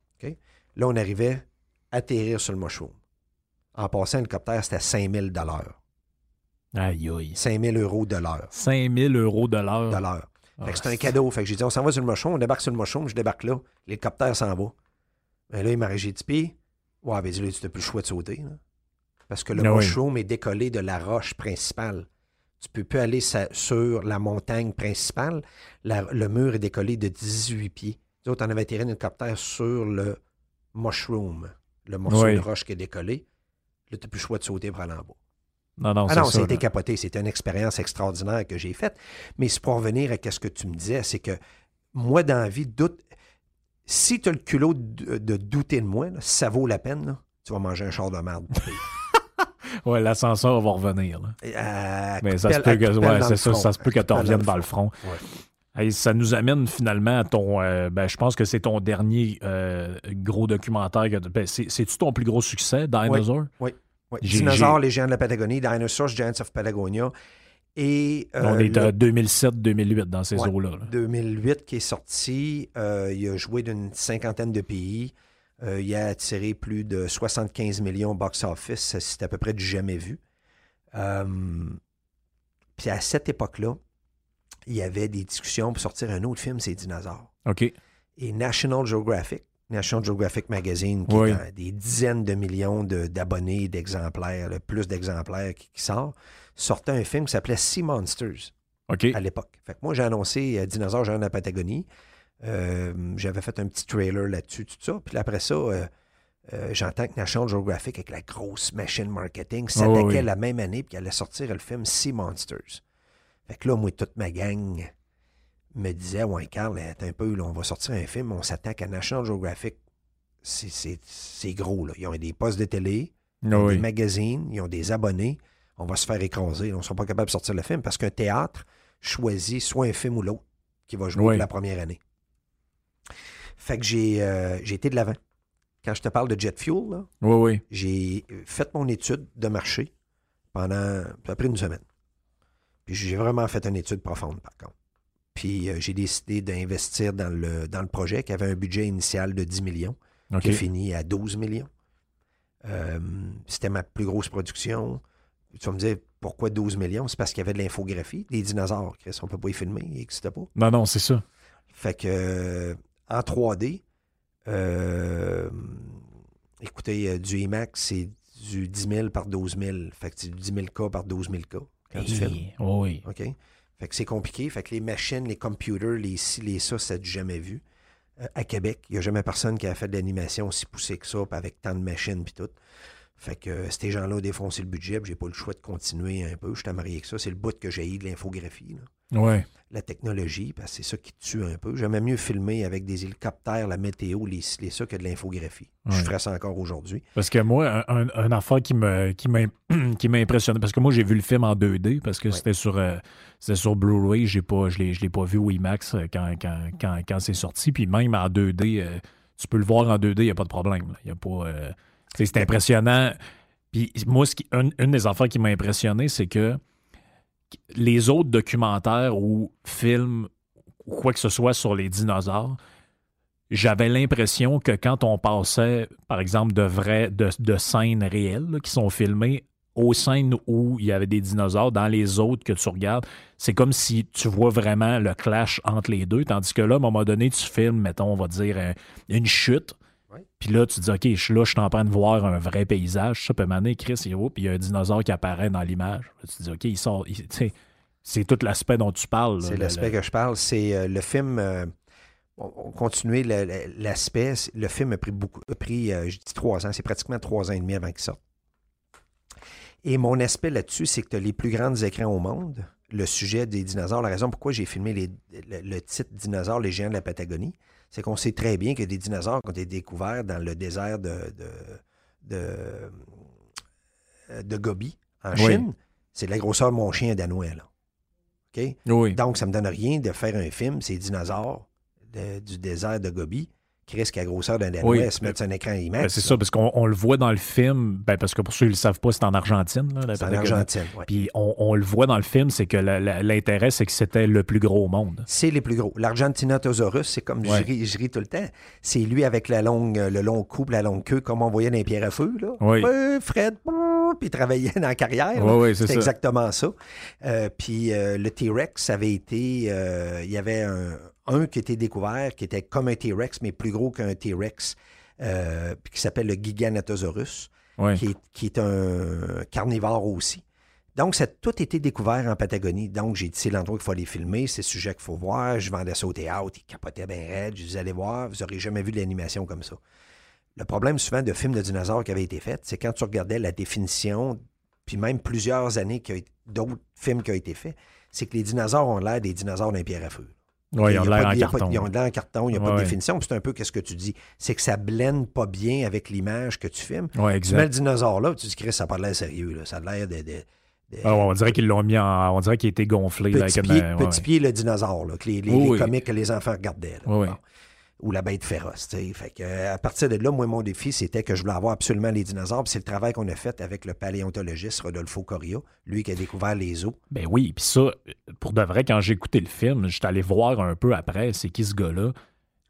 Là, on arrivait à atterrir sur le mushroom. En passant, l'hélicoptère, c'était 5000 de l'heure. Aïe, aïe. 5000 euros de l'heure. 5000 euros de l'heure. De l'heure. Ah, Fait que c'est un cadeau. Fait que j'ai dit, on s'en va sur le mushroom, on débarque sur le mushroom, je débarque là. L'hélicoptère s'en va. Mais là, il m'a dit, Pis, ouais, ben, là, tu n'as plus le choix de sauter. là. Parce que le oui. mushroom est décollé de la roche principale. Tu peux plus aller sur la montagne principale. La- le mur est décollé de 18 pieds. Nous autres, on avait tiré un hélicoptère sur le mushroom, le morceau Oui. de roche qui est décollé. Là, tu n'as plus le choix de sauter pour aller en bas. Non, non, Ah c'est non, là. capoté. C'était une expérience extraordinaire que j'ai faite. Mais c'est pour revenir à ce que tu me disais, c'est que moi, dans la vie, doute. Si tu as le culot de, de douter de moi, là, ça vaut la peine, là, tu vas manger un char de merde. Ouais, l'ascenseur va revenir. là. À Mais coup ça se peut que, ouais, c'est ça, se peut que tu reviennes dans le front. Ouais. Hey, ça nous amène finalement à ton. euh, ben, je pense que c'est ton dernier euh, gros documentaire. que- ben, c'est- C'est-tu ton plus gros succès, Dinosaur? Ouais. J'ai- Dinosaures, j'ai- les géants de la Patagonie, Dinosaurs, Giants of Patagonia. Et euh, On est à 2007-2008 dans ces Ouais. eaux-là. là. 2008 qui est sorti. Euh, il a joué d'une cinquantaine de pays. Euh, il a attiré plus de 75 millions box-office. C'est à peu près du jamais vu. Puis à cette époque-là, il y avait des discussions pour sortir un autre film, c'est Dinosaures. OK. Et National Geographic National Geographic Magazine, qui Oui. a des dizaines de millions de- d'abonnés, d'exemplaires, le plus d'exemplaires qui, qui sort, sortait un film qui s'appelait Sea Monsters OK. à l'époque. Fait que moi, j'ai annoncé euh, Dinosaures géants de la Patagonie. Euh, J'avais fait un petit trailer là-dessus, tout ça. Puis après ça, euh, euh, j'entends que National Geographic, avec la grosse machine marketing, s'attaquait Ah oui, oui. la même année puis allait sortir le film Sea Monsters. Fait que là, moi, toute ma gang me disait Ouais, Carl, un peu, là, on va sortir un film, on s'attaque à National Geographic. C'est- gros, là. Ils ont des postes de télé, ils Ah ont des magazines, ils ont des abonnés. On va se faire écraser. On ne sera pas capable de sortir le film parce qu'un théâtre choisit soit un film ou l'autre qui va jouer Oui. pour la première année. Fait que j'ai euh, j'ai été de l'avant. Quand je te parle de jet fuel, là, Oui, oui. j'ai fait mon étude de marché pendant à peu près une semaine. Puis j'ai vraiment fait une étude profonde, par contre. Puis euh, j'ai décidé d'investir dans le, dans le projet qui avait un budget initial de 10 millions, qui a fini à 12 millions. Euh, C'était ma plus grosse production. Tu vas me dire pourquoi 12 millions? C'est parce qu'il y avait de l'infographie, des dinosaures. Chris, on ne peut pas y filmer, ils n'existent pas. Non, non, c'est ça. Fait que euh, en 3D, euh, écoutez, euh, du IMAX, c'est du 10 000 par 12 000. Fait que c'est du 10 000 K par 12 000 K quand tu filmes. Hey, Oui. OK? Fait que c'est compliqué. Fait que les machines, les computers, les ci, les ça, ça du jamais vu. Euh, à Québec, il n'y a jamais personne qui a fait de l'animation aussi poussée que ça, avec tant de machines puis tout. Fait que euh, ces gens-là ont défoncé le budget, j'ai pas le choix de continuer un peu. Je suis marié avec ça. C'est le bout que j'ai eu de l'infographie. Ouais. la technologie, parce que c'est ça qui tue un peu. J'aimais mieux filmer avec des hélicoptères, la météo, les, les ça que de l'infographie. Je ferais ça encore aujourd'hui. Parce que moi, un, un- affaire qui m'a qui m'a impressionné, parce que moi j'ai vu le film en 2D, parce que Ouais. c'était sur euh, sur Blu-ray, je l'ai je l'ai pas vu au IMAX euh, quand, quand, quand, quand c'est sorti. Puis même en 2D, euh, tu peux le voir en 2D, il n'y a pas de problème. Il y a pas. euh, c'est impressionnant. Puis moi, une, des affaires qui m'a impressionné, c'est que les autres documentaires ou films ou quoi que ce soit sur les dinosaures, j'avais l'impression que quand on passait, par exemple, de vraies, de, scènes réelles qui sont filmées aux scènes où il y avait des dinosaures, dans les autres que tu regardes, c'est comme si tu vois vraiment le clash entre les deux, tandis que là, à un moment donné, tu filmes, mettons, on va dire, un- une chute. Puis là, tu dis, OK, je suis là, je suis en train de voir un vrai paysage, ça peut m'amener, Chris, et oh, puis il y a un dinosaure qui apparaît dans l'image. Tu dis, OK, il sort, c'est tout l'aspect dont tu parles. C'est l'aspect que je parle. C'est euh, le film. euh, on, on continuait l'aspect. Le film a pris beaucoup. A pris, euh, je dis trois ans. C'est pratiquement trois ans et demi avant qu'il sorte. Et mon aspect là-dessus, c'est que tu as les plus grands écrans au monde. Le sujet des dinosaures, la raison pourquoi j'ai filmé les- le, le titre Dinosaures, les géants de la Patagonie, c'est qu'on sait très bien que des dinosaures qui ont été découverts dans le désert de, de, de, de Gobi, en Oui. Chine. C'est de la grosseur de mon chien danois, là. Oui. Donc, ça me donne rien de faire un film, ces dinosaures de- du désert de Gobi, qui risquent à la grosseur d'un Oui, se mettre sur un écran IMAX. Ben, c'est là. ça, parce qu'on on le voit dans le film, ben, parce que pour ceux qui ne le savent pas, c'est en Argentine. C'est en. Argentine, ouais. Puis on, on le voit dans le film, c'est que l'intérêt, c'est que c'était le plus gros au monde. C'est les plus gros. L'Argentinotosaurus, c'est comme Ouais. je, ris, je ris tout le temps. C'est lui avec la longue, le long cou, la longue queue, comme on voyait dans les pierres à feu. Là. Oui. Fred, puis il travaillait dans la carrière. Oui, oui, c'est C'est ça. exactement ça. Euh, puis euh, le T-Rex avait été. euh, il y avait un, un qui était découvert qui était comme un T-Rex, mais plus gros qu'un T-Rex, euh, qui s'appelle le Giganotosaurus, Oui. qui, est, qui est un carnivore aussi. Donc, ça a tout été découvert en Patagonie. Donc, j'ai dit, c'est l'endroit qu'il faut aller filmer, c'est le sujet qu'il faut voir. Je vendais ça au théâtre, ils capotaient bien raide. Je disais, allez voir, vous n'aurez jamais vu de l'animation comme ça. Le problème souvent de films de dinosaures qui avaient été faits, c'est quand tu regardais la définition, puis même plusieurs années a d'autres films qui ont été faits, c'est que les dinosaures ont l'air des dinosaures d'un pierre à feu. Oui, Il ils ont y a l'air en de- de- carton. Ils ont l'air en carton, il n'y a pas de définition. C'est un peu qu'est-ce que tu dis. C'est que ça blende pas bien avec l'image que tu filmes. Oui, Tu mets le exact. dinosaure là, tu dis, Chris, ça n'a pas l'air sérieux. Là. Ça a l'air de. de- de- Ah, on dirait qu'ils l'ont mis en. On dirait qu'il été gonflé. là, petit, avec pied, ouais, petit pied, le dinosaure, là, que les, les- Oui, les oui. comiques que les enfants regardaient. là. Oui. Bon. Ou la bête féroce. Fait que, euh, à partir de là, moi, mon défi, c'était que je voulais avoir absolument les dinosaures. C'est le travail qu'on a fait avec le paléontologiste Rodolfo Coria, lui qui a découvert les os. Ben oui, puis ça, pour de vrai, quand j'ai écouté le film, j'étais allé voir un peu après, c'est qui ce gars-là?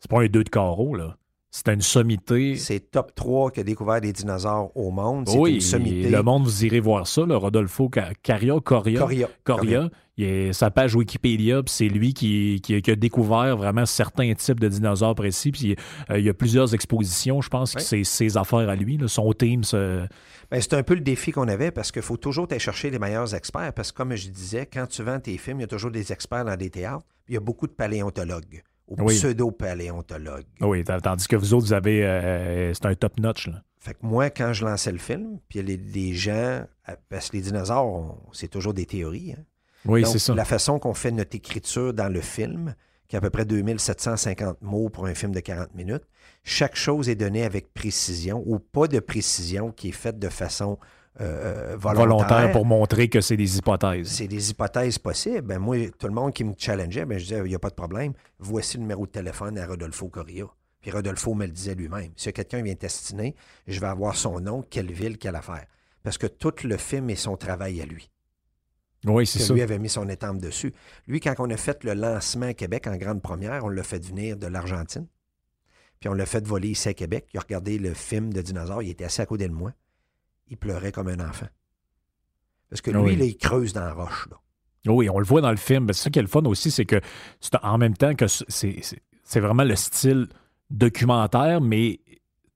C'est pas un deux de carreau, là. C'est une sommité. C'est top 3 qui a découvert des dinosaures au monde. Oui, une sommité. le monde, vous irez voir ça, le Rodolfo Caria, Coria. Coria. Coria. Il est, sa page Wikipédia, puis c'est lui qui, qui, a découvert vraiment certains types de dinosaures précis. Puis euh, il y a plusieurs expositions, je pense que c'est ses affaires à lui, son team. Ben, c'est un peu le défi qu'on avait parce qu'il faut toujours aller chercher les meilleurs experts. Parce que comme je disais, quand tu vends tes films, il y a toujours des experts dans des théâtres. Il y a beaucoup de paléontologues ou pseudo-paléontologues. Oui, tandis que vous autres, vous avez. Euh, c'est un top-notch. Fait que moi, quand je lançais le film, puis les, les gens. Euh, parce que les dinosaures, c'est toujours des théories. Hein. Oui, c'est ça. La façon qu'on fait notre écriture dans le film, qui est à peu près 2750 mots pour un film de 40 minutes, chaque chose est donnée avec précision ou pas de précision qui est faite de façon euh, volontaire. volontaire. pour montrer que c'est des hypothèses. C'est des hypothèses possibles. Ben, moi, tout le monde qui me challengeait, ben, je disais, il n'y a pas de problème. Voici le numéro de téléphone à Rodolfo Correa. Puis Rodolfo me le disait lui-même. Si quelqu'un vient testiner, je vais avoir son nom, quelle ville, quelle affaire. Parce que tout le film est son travail à lui. Oui, c'est ça. Lui avait mis son étampe dessus. Lui, quand on a fait le lancement à Québec en grande première, on l'a fait venir de l'Argentine. Puis on l'a fait voler ici à Québec. Il a regardé le film de dinosaures. Il était assis à côté de moi. Il pleurait comme un enfant. Parce que lui, il creuse dans la roche. Là. Oui, on le voit dans le film. C'est ça qui est le fun aussi, c'est que en même temps que c'est vraiment le style documentaire, mais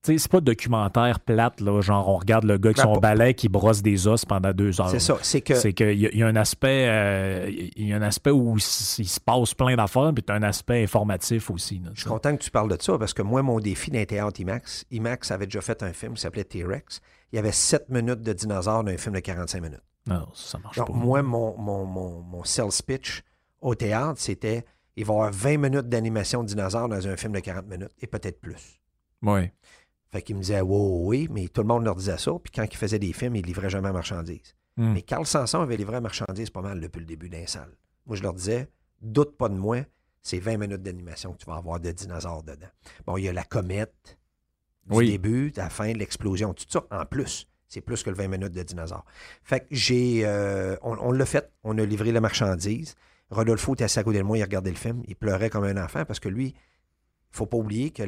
c'est pas documentaire plate, là, genre on regarde le gars avec son balai qui brosse des os pendant deux heures. C'est ça. C'est que. C'est qu'il y, y, a un aspect. Euh, il y a un aspect où il, se passe plein d'affaires, puis tu as un aspect informatif aussi. je suis content que tu parles de ça parce que moi, mon défi d'un théâtre IMAX, IMAX avait déjà fait un film qui s'appelait T-Rex. Il y avait sept minutes de dinosaures dans un film de 45 minutes. Non, ça marche Donc, Moi, mon, mon, mon, mon sales pitch au théâtre, c'était il va y avoir 20 minutes d'animation de dinosaures dans un film de 40 minutes et peut-être plus. Oui. Fait qu'il me disait, oui, oui, mais tout le monde leur disait ça. Puis quand il faisait des films, il livrait jamais à marchandises. Hmm. Mais Carl Sanson avait livré à marchandises pas mal depuis le début d'un salle. Moi, je leur disais, doute pas de moi, c'est 20 minutes d'animation que tu vas avoir de dinosaures dedans. Bon, il y a la comète du début, la fin, l'explosion, tout ça. En plus, c'est plus que le 20 minutes de dinosaures. Fait que j'ai. Euh, on, l'a fait, on a livré la marchandise. Rodolfo était assis à côté de moi, il regardait le film, il pleurait comme un enfant parce que lui, faut pas oublier que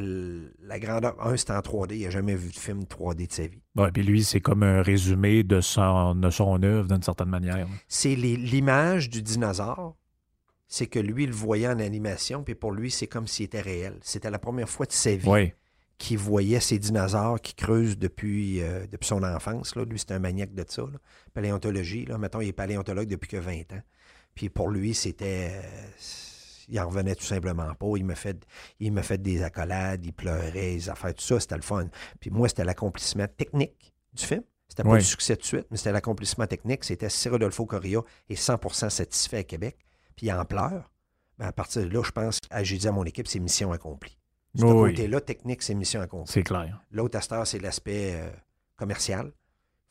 la grandeur, un, c'est en 3D. Il n'a jamais vu de film 3D de sa vie. Oui, puis lui, c'est comme un résumé de son, de son œuvre d'une certaine manière. C'est l'image du dinosaure. C'est que lui, il le voyait en animation, puis pour lui, c'est comme s'il était réel. C'était la première fois de sa vie qu'il voyait ces dinosaures qui creusent depuis, euh, depuis son enfance. Là. Lui, c'est un maniaque de ça. Paléontologie. Là. Mettons, il est paléontologue depuis que 20 ans. Puis pour lui, c'était. Euh, il en revenait tout simplement pas. Il me fait, il me fait des accolades, il pleurait, les affaires, tout ça, c'était le fun. Puis moi, c'était l'accomplissement technique du film. C'était pas le succès de suite, mais c'était l'accomplissement technique. C'était si Rodolfo Correa est 100% satisfait à Québec, puis il en pleure. Ben à partir de là, je pense, j'ai dit à mon équipe, c'est mission accomplie. Ce côté-là, technique, c'est mission accomplie. C'est clair. L'autre asteur, c'est l'aspect euh, commercial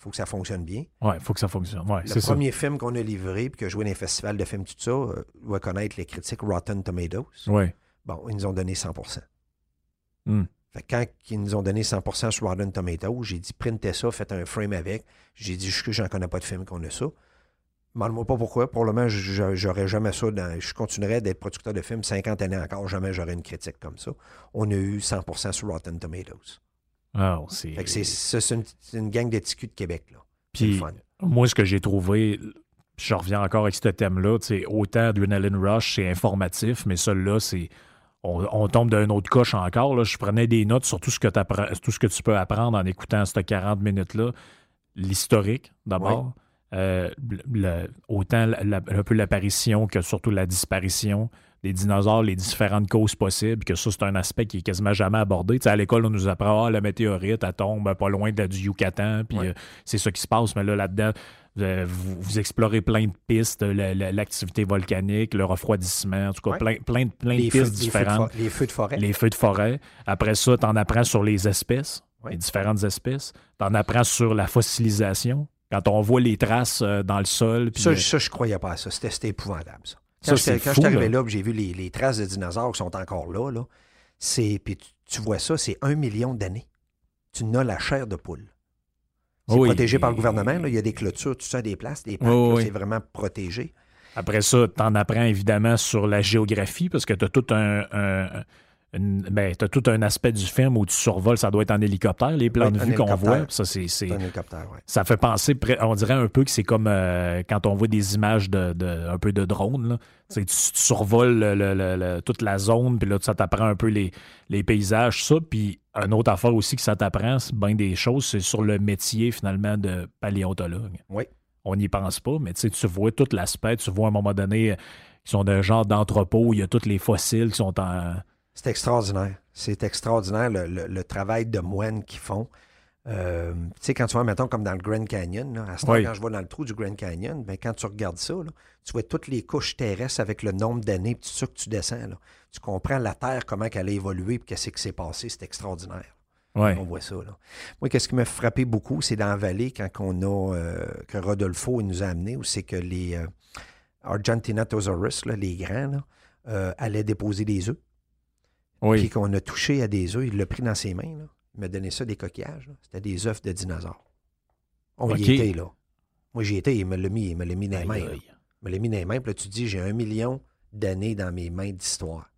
faut que ça fonctionne bien. Oui, il faut que ça fonctionne. Ouais, le premier film qu'on a livré puis que joué dans les festivals de films, tout ça, euh, doit connaître les critiques Rotten Tomatoes. Oui. Bon, ils nous ont donné 100 hmm. Fait quand ils nous ont donné 100% sur Rotten Tomatoes, j'ai dit printez ça, faites un frame avec. J'ai dit je j'en connais pas de film qu'on a ça. Demande-moi pas pourquoi. Pour le moment, j'aurais jamais ça. Dans, je continuerais d'être producteur de films 50 années encore. Jamais j'aurais une critique comme ça. On a eu 100% sur Rotten Tomatoes. Ah, c'est... c'est une, gang de de Québec. Là. Puis, moi, ce que j'ai trouvé, je reviens encore avec ce thème-là, autant Adrenaline Rush, c'est informatif, mais celui-là, c'est. On, tombe d'un autre coche encore. Là. Je prenais des notes sur tout ce, que tout ce que tu peux apprendre en écoutant ces 40 minutes-là. L'historique, d'abord. Euh, autant un peu l'apparition que surtout la disparition des dinosaures, les différentes causes possibles, que ça, c'est un aspect qui est quasiment jamais abordé. à l'école, on nous apprend, ah, la météorite, elle tombe pas loin de, du Yucatan, puis euh, c'est ça qui se passe. Mais là, là-dedans, vous, explorez plein de pistes, l'activité volcanique, le refroidissement, en tout cas, plein, plein, plein de pistes différentes. les feux de forêt. Les feux de forêt. Après ça, tu en apprends sur les espèces, les différentes espèces. Tu en apprends sur la fossilisation. Quand on voit les traces euh, dans le sol. ça, euh, ça, je croyais pas à ça. C'était épouvantable, ça. Quand je suis arrivé là, j'ai vu les, traces de dinosaures qui sont encore là, là c'est, puis tu, vois ça, c'est un million d'années. Tu n'as la chair de poule. C'est protégé par le gouvernement. Là. Il y a des clôtures, tout ça, des places, des parcs. c'est vraiment protégé. Après ça, tu en apprends évidemment sur la géographie parce que tu as tout un, une- ben, t'as tout un aspect du film où tu survoles, ça doit être en hélicoptère, les plans de vue qu'on voit. Ça, c'est, ouais. ça fait penser, on dirait un peu que c'est comme euh, quand on voit des images de, de- un peu de drone. Là. Tu, tu survoles le- le- le- le- toute la zone, puis là, ça t'apprend un peu les, les paysages, ça. Puis une autre affaire aussi que ça t'apprend, c'est bien des choses, c'est sur le métier, finalement, de paléontologue. Oui. On n'y pense pas, mais tu tu vois tout l'aspect. Tu vois à un moment donné, ils sont d'un genre d'entrepôt, où il y a tous les fossiles qui sont en. C'est extraordinaire. C'est extraordinaire le, le- le travail de moines qu'ils font. Euh, tu sais, quand tu vois, mettons, comme dans le Grand Canyon, là, à ce temps, Oui. quand je vais dans le trou du Grand Canyon, ben, quand tu regardes ça, là, tu vois toutes les couches terrestres avec le nombre d'années, puis tout ça que tu descends. là. Tu comprends la Terre, comment elle a évolué, puis qu'est-ce qui s'est passé. C'est extraordinaire. Ouais. On voit ça. Là. Moi, qu'est-ce qui m'a frappé beaucoup, c'est dans la vallée, quand on a, euh, que Rodolfo nous a amené, où c'est que les euh, les grands, là, euh, allaient déposer des œufs. Puis qu'on a touché à des œufs, il l'a pris dans ses mains. là. Il m'a donné ça, des coquillages. là. C'était des œufs de dinosaures. On OK. y était, là. Moi, j'y étais, il me l'a mis, il me l'a mis dans les mains. Là. Il me l'a mis dans les mains, puis là, tu dis, j'ai un million d'années dans mes mains d'histoire.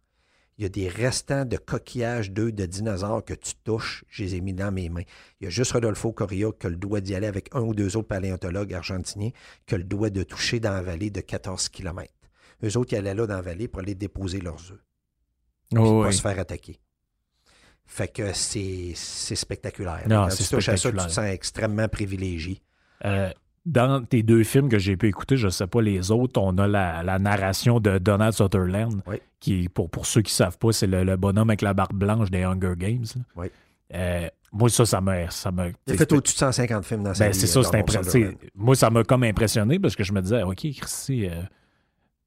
Il y a des restants de coquillages d'œufs de dinosaures que tu touches, je les ai mis dans mes mains. Il y a juste Rodolfo Correa qui a le droit d'y aller avec un ou deux autres paléontologues argentiniens qui a le droit de toucher dans la vallée de 14 km. Eux autres, ils allaient là dans la vallée pour aller déposer leurs œufs puis Oh, pas oui. se faire attaquer. Fait que c'est spectaculaire. Non, c'est à ça, tu spectaculaire. te sens extrêmement privilégié. Euh, dans tes deux films que j'ai pu écouter, je ne sais pas les autres, on a la, la narration de Donald Sutherland, Oui. qui, pour, pour ceux qui ne savent pas, c'est le, le bonhomme avec la barbe blanche des Hunger Games. Oui. Euh, moi, ça, ça m'a. Ça m'a Il a fait au-dessus de 150 films dans sa ben, vie. c'est ça, euh, c'est impressionnant. Moi, ça m'a comme impressionné parce que je me disais, OK, Christy, euh,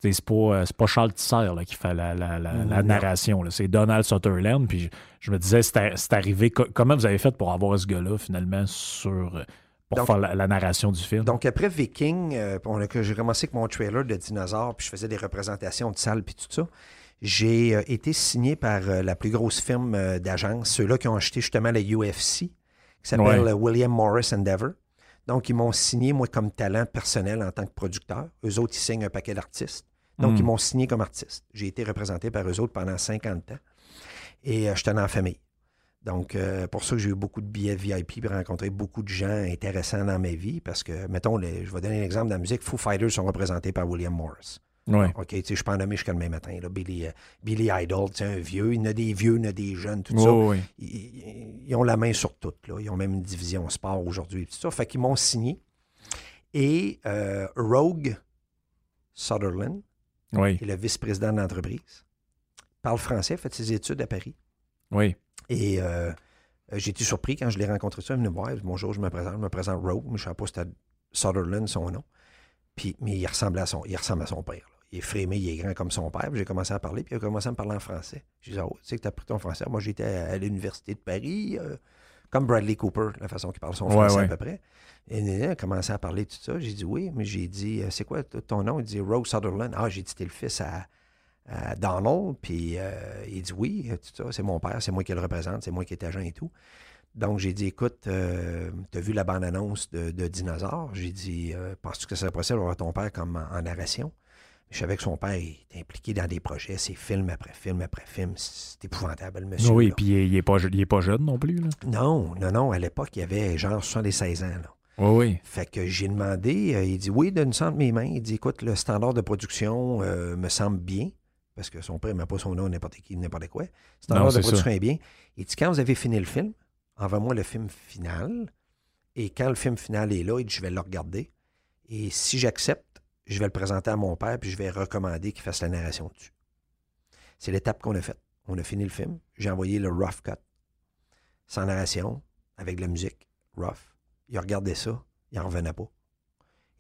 c'est pas, euh, c'est pas Charles Tisser là, qui fait la, la- la- narration. C'est Donald Sutherland. Puis je, je me disais, c'est arrivé. co- Comment vous avez fait pour avoir ce gars-là, finalement, sur, pour Donc- faire la, narration du film? Donc, après Viking, euh, j'ai commencé avec mon trailer de dinosaures, puis je faisais des représentations de salles, puis tout ça. J'ai euh, été signé par euh, la plus grosse firme d'agence, ceux-là qui ont acheté justement la UFC, qui s'appelle Ouais. William Morris Endeavor. Donc, ils m'ont signé, moi, comme talent personnel en tant que producteur. Eux autres, ils signent un paquet d'artistes. Donc, Mm. ils m'ont signé comme artiste. J'ai été représenté par eux autres pendant 50 ans. Et euh, j'étais dans la famille. Donc, euh, pour ça que j'ai eu beaucoup de billets VIP et rencontré beaucoup de gens intéressants dans ma vie. Parce que, mettons, les- je vais donner un exemple de la musique. Foo Fighters sont représentés par William Morris. Ouais. OK, tu sais, je peux en nommer jusqu'à demain matin. Là. Billy, euh, Billy Idol, tu sais, un vieux. Il y en a des vieux, il y en a des jeunes, tout ça. Ouais, ouais. Ils, ont la main sur tout. Là. Ils ont même une division sport aujourd'hui. Tout ça. Fait qu'ils m'ont signé. Et euh, Rogue Sutherland, Oui, qui est le vice-président de l'entreprise, parle français, fait ses études à Paris. oui. Et euh, j'ai été surpris quand je l'ai rencontré ça. Il me voir. Bonjour, je me présente. Je me présente Rogue, mais je ne savais pas si c'était Sutherland, son nom. Puis, mais il ressemble à son, il ressemble à son père. là. Il est frémé, il est grand comme son père. Puis J'ai commencé à parler, puis il a commencé à me parler en français. J'ai dit, oh, tu sais que tu as pris ton français? Moi, j'étais à, à l'Université de Paris, euh, comme Bradley Cooper, la façon qu'il parle son Ouais, français ouais. à peu près. Et il a commencé à parler de tout ça. J'ai dit oui, mais j'ai dit, euh, c'est quoi ton nom? Il dit Rogue Sutherland. Ah, j'ai dit, t'es le fils à, à Donald. Puis euh, il dit oui, tout ça, c'est mon père, c'est moi qui le représente, c'est moi qui est agent et tout. Donc j'ai dit, écoute, euh, t'as vu la bande-annonce de, de Dinosaure? J'ai dit, euh, penses-tu que ça serait possible d'avoir ton père comme en, en narration? Je savais que son père est impliqué dans des projets, c'est film après film après film. C'est épouvantable, le monsieur. oui, là. puis il est- il n'est pas, il est pas jeune non plus. Là. Non, non, non, à l'époque, il avait genre 76 ans. Là. Oui, oui. Fait que j'ai demandé, euh, il dit oui, donne-nous entre mes mains. Il dit écoute, le standard de production euh, me semble bien, parce que son père ne met pas son nom n'importe qui, n'importe quoi. Standard Non, de production est bien. Il dit quand vous avez fini le film, envoie-moi le film final. Et quand le film final est là, il dit je vais le regarder. Et si j'accepte, je vais le présenter à mon père, puis je vais recommander qu'il fasse la narration dessus. C'est l'étape qu'on a faite. On a fini le film. J'ai envoyé le rough cut, sans narration, avec de la musique, rough. Il a regardé ça, il n'en revenait pas.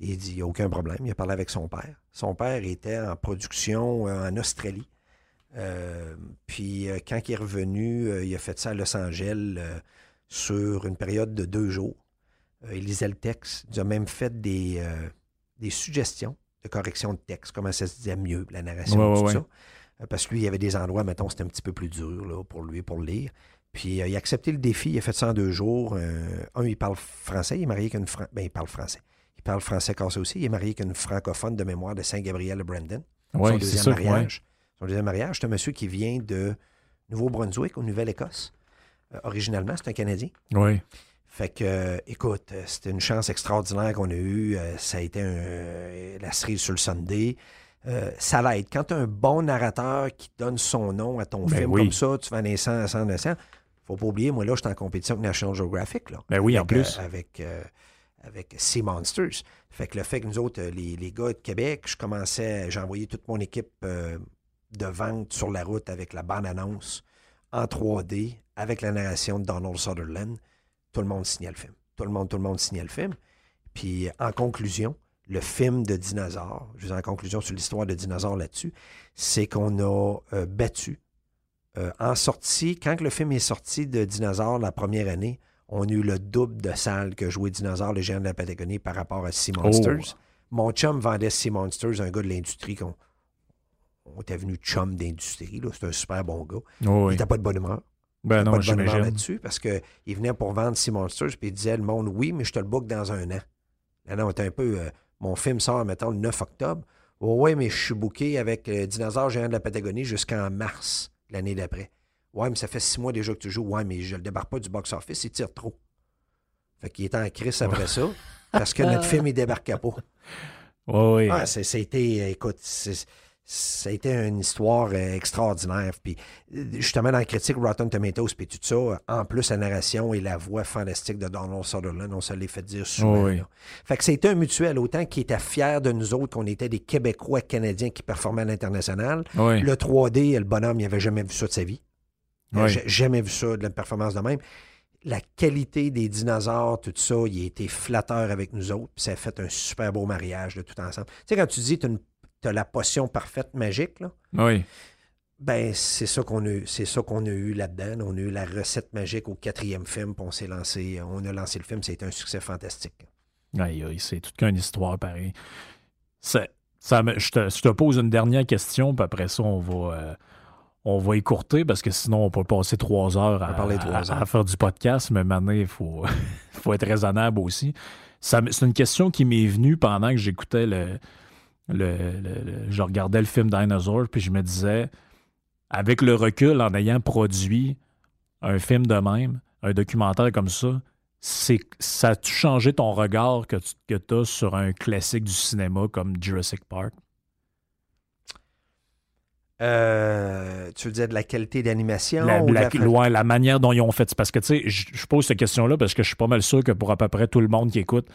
Il dit, il n'y a aucun problème. Il a parlé avec son père. Son père était en production euh, en Australie. Euh, puis euh, quand il est revenu, il a fait ça à Los Angeles sur une période de deux jours. Il lisait le texte. Il a même fait des, des suggestions de correction de texte, comment ça se disait mieux, la narration, Ouais, tout ouais. ça. Euh, Parce que lui, il y avait des endroits, mettons, c'était un petit peu plus dur là, pour lui, pour le lire. Puis euh, il a accepté le défi, il a fait ça en deux jours. Euh, un, il parle français, il est marié avec une... Fran- Ben, il parle français. Il parle français cassé aussi. Il est marié avec une francophone de mémoire de Saint-Gabriel de Brandon. Son deuxième mariage. Son deuxième mariage, c'est un monsieur qui vient de Nouveau-Brunswick, ou Nouvelle-Écosse. Euh, originalement, c'est un Canadien. Oui. Fait que, euh, écoute, euh, c'était une chance extraordinaire qu'on a eue. Euh, ça a été un- la cerise sur le Sunday. Euh, ça l'aide. Quand tu as un bon narrateur qui donne son nom à ton Ben film oui. comme ça, tu vas naissant 100 naissant. Faut pas oublier, moi là, j'étais en compétition avec National Geographic. Là, Ben oui, en plus. euh, avec, euh, avec Sea Monsters. Fait que le fait que nous autres, euh, les, les gars de Québec, je commençais, j'ai envoyé toute mon équipe euh, de vente sur la route avec la bande-annonce en 3D, avec la narration de Donald Sutherland. Tout le monde signait le film. Tout le monde, tout le monde signait le film. Puis en conclusion, le film de dinosaures, je dire, en conclusion sur l'histoire de dinosaures là-dessus, c'est qu'on a euh, battu. euh, en sortie, quand le film est sorti de Dinosaures la première année, on a eu le double de salles que jouait Dinosaure, le géant de la Patagonie, par rapport à Sea Monsters. Mon chum vendait Sea Monsters, un gars de l'industrie qu'on on était venu chum d'industrie. C'est un super bon gars. Il Oui. n'était pas de bonne humeur. Ben pas non, de bonne là-dessus parce qu'il venait pour vendre Sea Monsters puis il disait le monde oui, mais je te le book dans un an. Là, non, t'es un peu. euh, mon film sort, mettons, le 9 octobre. Oh, ouais, mais je suis booké avec euh, Dinosaure géant de la Patagonie jusqu'en mars l'année d'après. Ouais, mais ça fait six mois déjà que tu joues. Ouais, mais je le débarque pas du box-office, il tire trop. Fait qu'il était en crise après ça parce que notre film, il débarquait pas. Oui, oui. Ah, été, écoute, c'est- ça a été une histoire euh, extraordinaire. Puis, euh, justement, dans la critique Rotten Tomatoes, puis tout ça, en plus, la narration et la voix fantastique de Donald Sutherland, on se l'est fait dire souvent. Oui. Fait que c'était un mutuel, autant qu'il était fier de nous autres, qu'on était des Québécois canadiens qui performaient à l'international. Oui. Le 3D, le bonhomme, il n'avait jamais vu ça de sa vie. Oui. jamais vu ça, de la performance de même. La qualité des dinosaures, tout ça, il a été flatteur avec nous autres. Puis ça a fait un super beau mariage de tout ensemble. Tu sais, quand tu dis tu as la potion parfaite magique, là, Oui. ben c'est ça qu'on a eu. C'est ça qu'on a eu là-dedans. On a eu la recette magique au quatrième film, puis on s'est lancé. On a lancé le film, c'était un succès fantastique. Aïe, aïe, c'est toute qu'une histoire pareille. C'est- Ça me- je, te, je te pose une dernière question, puis après ça, on va, euh, on va écourter parce que sinon, on peut passer trois heures à, parler trois heures. à faire du podcast, mais maintenant, il faut, faut être raisonnable aussi. Ça C'est une question qui m'est venue pendant que j'écoutais le, le, Je regardais le film Dinosaur, puis je me disais, avec le recul, en ayant produit un film de même, un documentaire comme ça, c'est ça a-tu changé ton regard que tu as sur un classique du cinéma comme Jurassic Park? Euh, tu veux dire de la qualité d'animation? La, ou la- la- loin, la manière dont ils ont fait. Parce que, tu sais, je je pose cette question-là parce que je suis pas mal sûr que pour à peu près tout le monde qui écoute,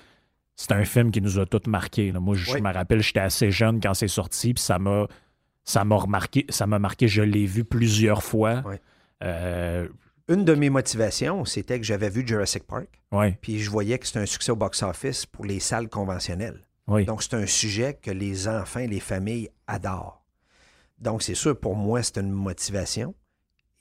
c'est un film qui nous a tous marqués. là. Moi, je Oui. me rappelle, j'étais assez jeune quand c'est sorti, puis ça m'a ça m'a remarqué, ça m'a marqué, je l'ai vu plusieurs fois. Oui. Euh, Une de mes motivations, c'était que j'avais vu Jurassic Park, puis je voyais que c'était un succès au box-office pour les salles conventionnelles. oui. Donc, c'est un sujet que les enfants et les familles adorent. Donc, c'est sûr, pour moi, c'est une motivation.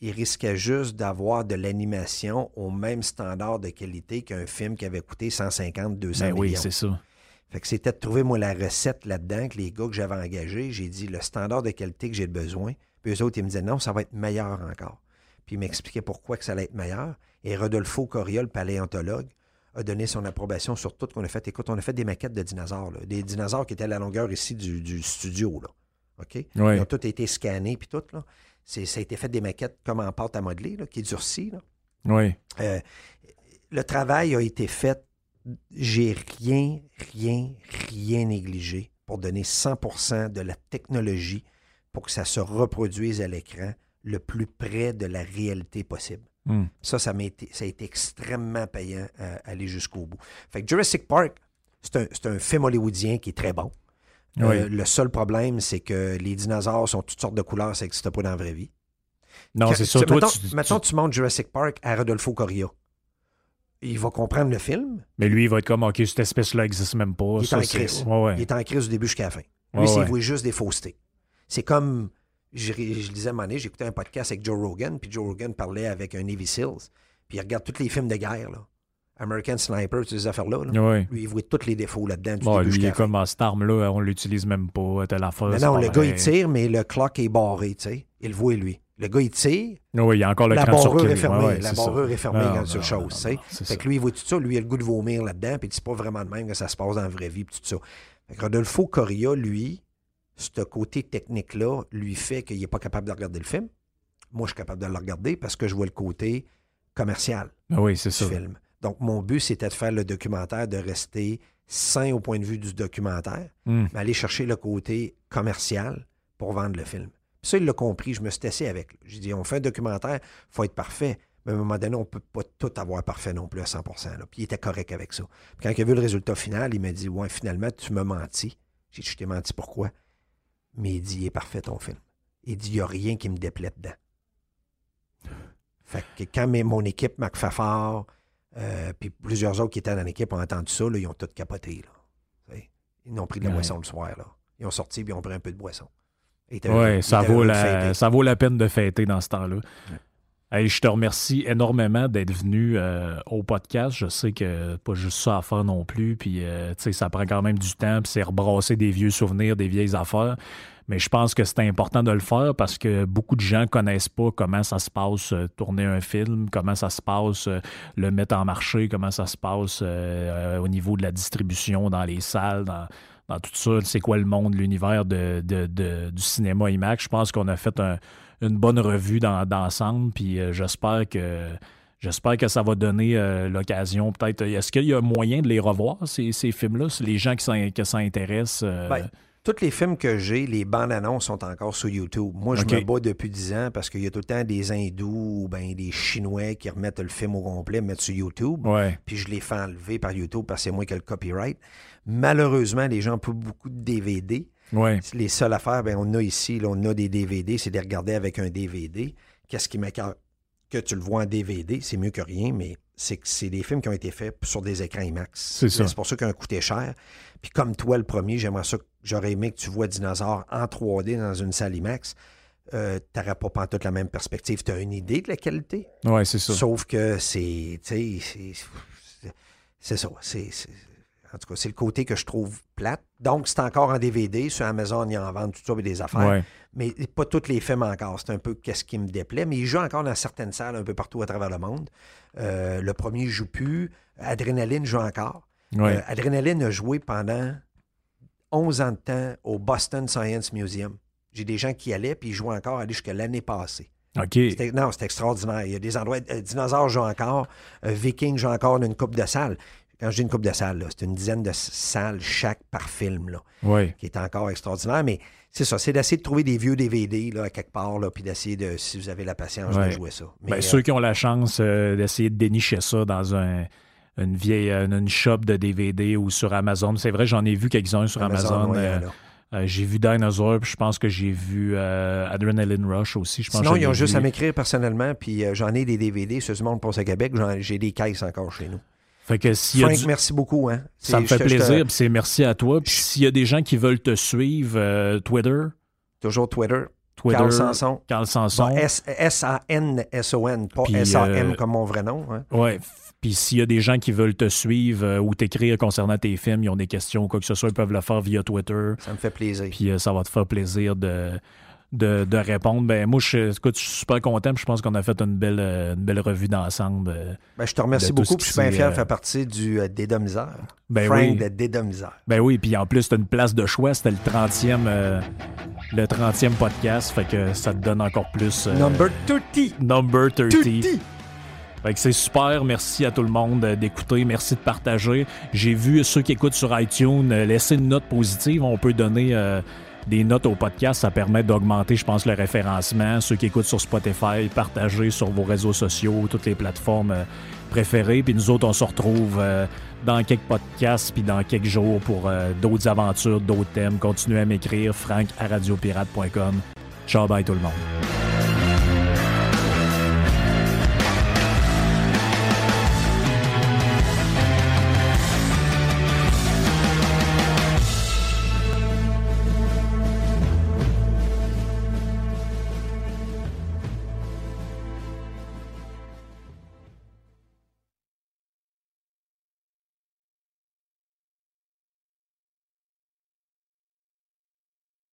Il risquait juste d'avoir de l'animation au même standard de qualité qu'un film qui avait coûté 150, 200 Ben oui, millions. c'est ça. Fait que c'était de trouver, moi, la recette là-dedans, que les gars que j'avais engagés, j'ai dit le standard de qualité que j'ai besoin. Puis eux autres, ils me disaient non, ça va être meilleur encore. Puis ils m'expliquaient pourquoi que ça allait être meilleur. Et Rodolfo Coria, le paléontologue, a donné son approbation sur tout ce qu'on a fait. Écoute, on a fait des maquettes de dinosaures, là. des dinosaures qui étaient à la longueur ici du, du studio. Là. OK? Oui. Ils ont tous été scannés, puis tout. Là. C'est, ça a été fait des maquettes comme en pâte à modeler, là, qui est durcie. Là. Oui. Euh, le travail a été fait. J'ai rien, rien, rien négligé pour donner 100% de la technologie pour que ça se reproduise à l'écran le plus près de la réalité possible. Hmm. Ça, ça, m'a été, ça a été extrêmement payant à aller jusqu'au bout. Fait que Jurassic Park, c'est un, c'est un film hollywoodien qui est très bon. Euh, le seul problème, c'est que les dinosaures sont toutes sortes de couleurs, ça n'existe pas dans la vraie vie. Non, c'est ça. Toi, mettons, tu- mettons, tu- tu montes Jurassic Park à Rodolfo Coria. Il va comprendre le film. mais lui, il va être comme, OK, cette espèce-là n'existe même pas. Il est Ça, en crise. Ouais, ouais. Il est en crise du début jusqu'à la fin. Lui, c'est voit juste des faussetés. C'est comme, je, je disais à un j'écoutais un podcast avec Joe Rogan, puis Joe Rogan parlait avec un Navy Seals, puis il regarde tous les films de guerre, là. American Sniper, ces affaires-là. là. Ouais. Lui, il voit tous les défauts là-dedans du Bon, début lui, il est la comme ah, cette arme-là, on l'utilise même pas, telle affaire. Non, c'est non, le gars, il tire, mais le clock est barré, tu sais. Il le voit, lui. Le gars, il tire, Oui, il y a encore le la barrure est fermée. Ouais, ouais, la barrure est fermée Non, quand chose, non, tu non, c'est Fait ça. que lui, il voit tout ça, lui, il a le goût de vomir là-dedans, puis c'est pas vraiment de même que ça se passe dans la vraie vie, puis tout ça. Fait que Rodolfo Coria, lui, ce côté technique-là, lui fait qu'il n'est pas capable de regarder le film. moi, je suis capable de le regarder parce que je vois le côté commercial Ben oui, du ça. film. Donc, mon but, c'était de faire le documentaire, de rester sain au point de vue du documentaire, Hmm. mais aller chercher le côté commercial pour vendre le film. Puis ça, il l'a compris. Je me suis tassé avec. J'ai dit, on fait un documentaire, il faut être parfait. Mais à un moment donné, on ne peut pas tout avoir parfait non plus à 100 là. Puis il était correct avec ça. Puis quand il a vu le résultat final, il m'a dit, ouais, finalement, tu m'as menti. J'ai dit, je t'ai menti pourquoi? Mais il dit, il est parfait ton film. Il dit, il n'y a rien qui me déplaît dedans. Fait que quand mes- mon équipe, Mac Fafard, euh, puis plusieurs autres qui étaient dans l'équipe ont entendu ça, là, ils ont tout capoté. Là. Ils ont pris de la Ouais. boisson le soir. Là. Ils ont sorti puis ils ont pris un peu de boisson. Oui, ça vaut, la, ça vaut la peine de fêter dans ce temps-là. Hey, je te remercie énormément d'être venu euh, au podcast. Je sais que pas juste ça à faire non plus. Puis, euh, ça prend quand même du temps. Puis, c'est rebrasser des vieux souvenirs, des vieilles affaires. Mais je pense que c'est important de le faire parce que beaucoup de gens connaissent pas comment ça se passe euh, tourner un film, comment ça se passe euh, le mettre en marché, comment ça se passe euh, au niveau de la distribution dans les salles, dans, tout ça. C'est quoi le monde, l'univers de, du cinéma IMAX? Je pense qu'on a fait un- une bonne revue d'ensemble. J'espère que. J'espère que ça va donner l'occasion, peut-être. Est-ce qu'il y a moyen de les revoir, ces, films-là, les gens qui Ben, tous les films que j'ai, les bandes annonces sont encore sur YouTube. Moi, je me bats depuis 10 ans parce qu'il y a tout le temps des hindous ou ben, des chinois qui remettent le film au complet, mettent sur YouTube. ouais. Puis je les fais enlever par YouTube parce que c'est moi qui ai le copyright. Malheureusement, les gens ont beaucoup de DVD. Ouais. Les seules affaires, ben, on a ici, là, on a des DVD, c'est de les regarder avec un DVD. Qu'est-ce qui m'écarte? Que tu le vois en DVD, c'est mieux que rien, mais c'est que c'est des films qui ont été faits sur des écrans IMAX. C'est ça. C'est pour ça qu'ils ont coûté cher. Puis comme toi, le premier, j'aimerais ça, j'aurais aimé que tu vois Dinosaure en 3D dans une salle IMAX. Euh, tu n'aurais pas pantoute la même perspective. Tu as une idée de la qualité, Ouais, c'est ça. sauf que c'est, tu sais, c'est- ça. C'est- en tout cas, c'est le côté que je trouve plate. Donc, c'est encore en DVD. Sur Amazon, ils en vendent tout ça, des affaires. Ouais. Mais pas tous les films encore. C'est un peu qu'est-ce qui me déplaît. Mais ils jouent encore dans certaines salles un peu partout à travers le monde. Euh, le premier joue plus. Adrénaline joue encore. Ouais. Euh, Adrénaline a joué pendant 11 ans de temps au Boston Science Museum. J'ai des gens qui allaient, puis ils jouaient encore, aller jusqu'à l'année passée. OK. C'était- non, c'était extraordinaire. Il y a des endroits. euh, Dinosaures jouent encore. euh, Vikings jouent encore dans une coupe de salles. Quand je dis une coupe de salles, c'est une dizaine de salles chaque par film, là, Ouais. qui est encore extraordinaire. Mais c'est ça, c'est d'essayer de trouver des vieux DVD là, à quelque part, là, puis d'essayer de, si vous avez la patience, de jouer ça. Mais, Ben, euh, ceux qui ont la chance euh, d'essayer de dénicher ça dans un, une vieille euh, une shop de DVD ou sur Amazon. C'est vrai, j'en ai vu quelques-uns sur Amazon. euh, euh, j'ai vu Dinosaur, puis je pense que j'ai vu euh, Adrenaline Rush aussi. Je pense Sinon, ils ont juste vu. à m'écrire personnellement, puis euh, j'en ai des DVD. Ceux du monde passe à Québec, j'ai des caisses encore chez nous. Fait que s'il y a Frank, du- merci beaucoup. Hein. Ça me fait te- te- plaisir, puis c'est merci à toi. Puis s'il y a des gens qui veulent te suivre, euh, Twitter, Toujours Twitter. Twitter, Carl Sanson. Carl Sanson. Bon, S-A-N-S-O-N, pas S-A-M euh, comme mon vrai nom. hein. Ouais. Puis s'il y a des gens qui veulent te suivre euh, ou t'écrire concernant tes films, ils ont des questions ou quoi que ce soit, ils peuvent le faire via Twitter. Ça me fait plaisir. Puis euh, ça va te faire plaisir de, de, de répondre. Ben, moi, je, écoute, je suis super content. je pense qu'on a fait une belle, euh, une belle revue d'ensemble. euh. Ben, je te remercie beaucoup. puis Je suis bien fier de euh, faire partie du euh, Dédomiseur. Ben Frank oui. de Dédomiseur. Ben oui, puis en plus, t'as une place de choix. C'était le 30e, euh, le 30e podcast. Fait que ça te donne encore plus. euh, Number 30. Number 30. 30. Fait que c'est super. Merci à tout le monde d'écouter. Merci de partager. J'ai vu ceux qui écoutent sur iTunes laisser une note positive. On peut donner des notes au podcast. Ça permet d'augmenter, je pense, le référencement. Ceux qui écoutent sur Spotify, partagez sur vos réseaux sociaux, toutes les plateformes euh, préférées. Puis nous autres, on se retrouve euh, dans quelques podcasts puis dans quelques jours pour euh, d'autres aventures, d'autres thèmes. Continuez à m'écrire. Frank à radiopirate.com. Ciao, bye tout le monde.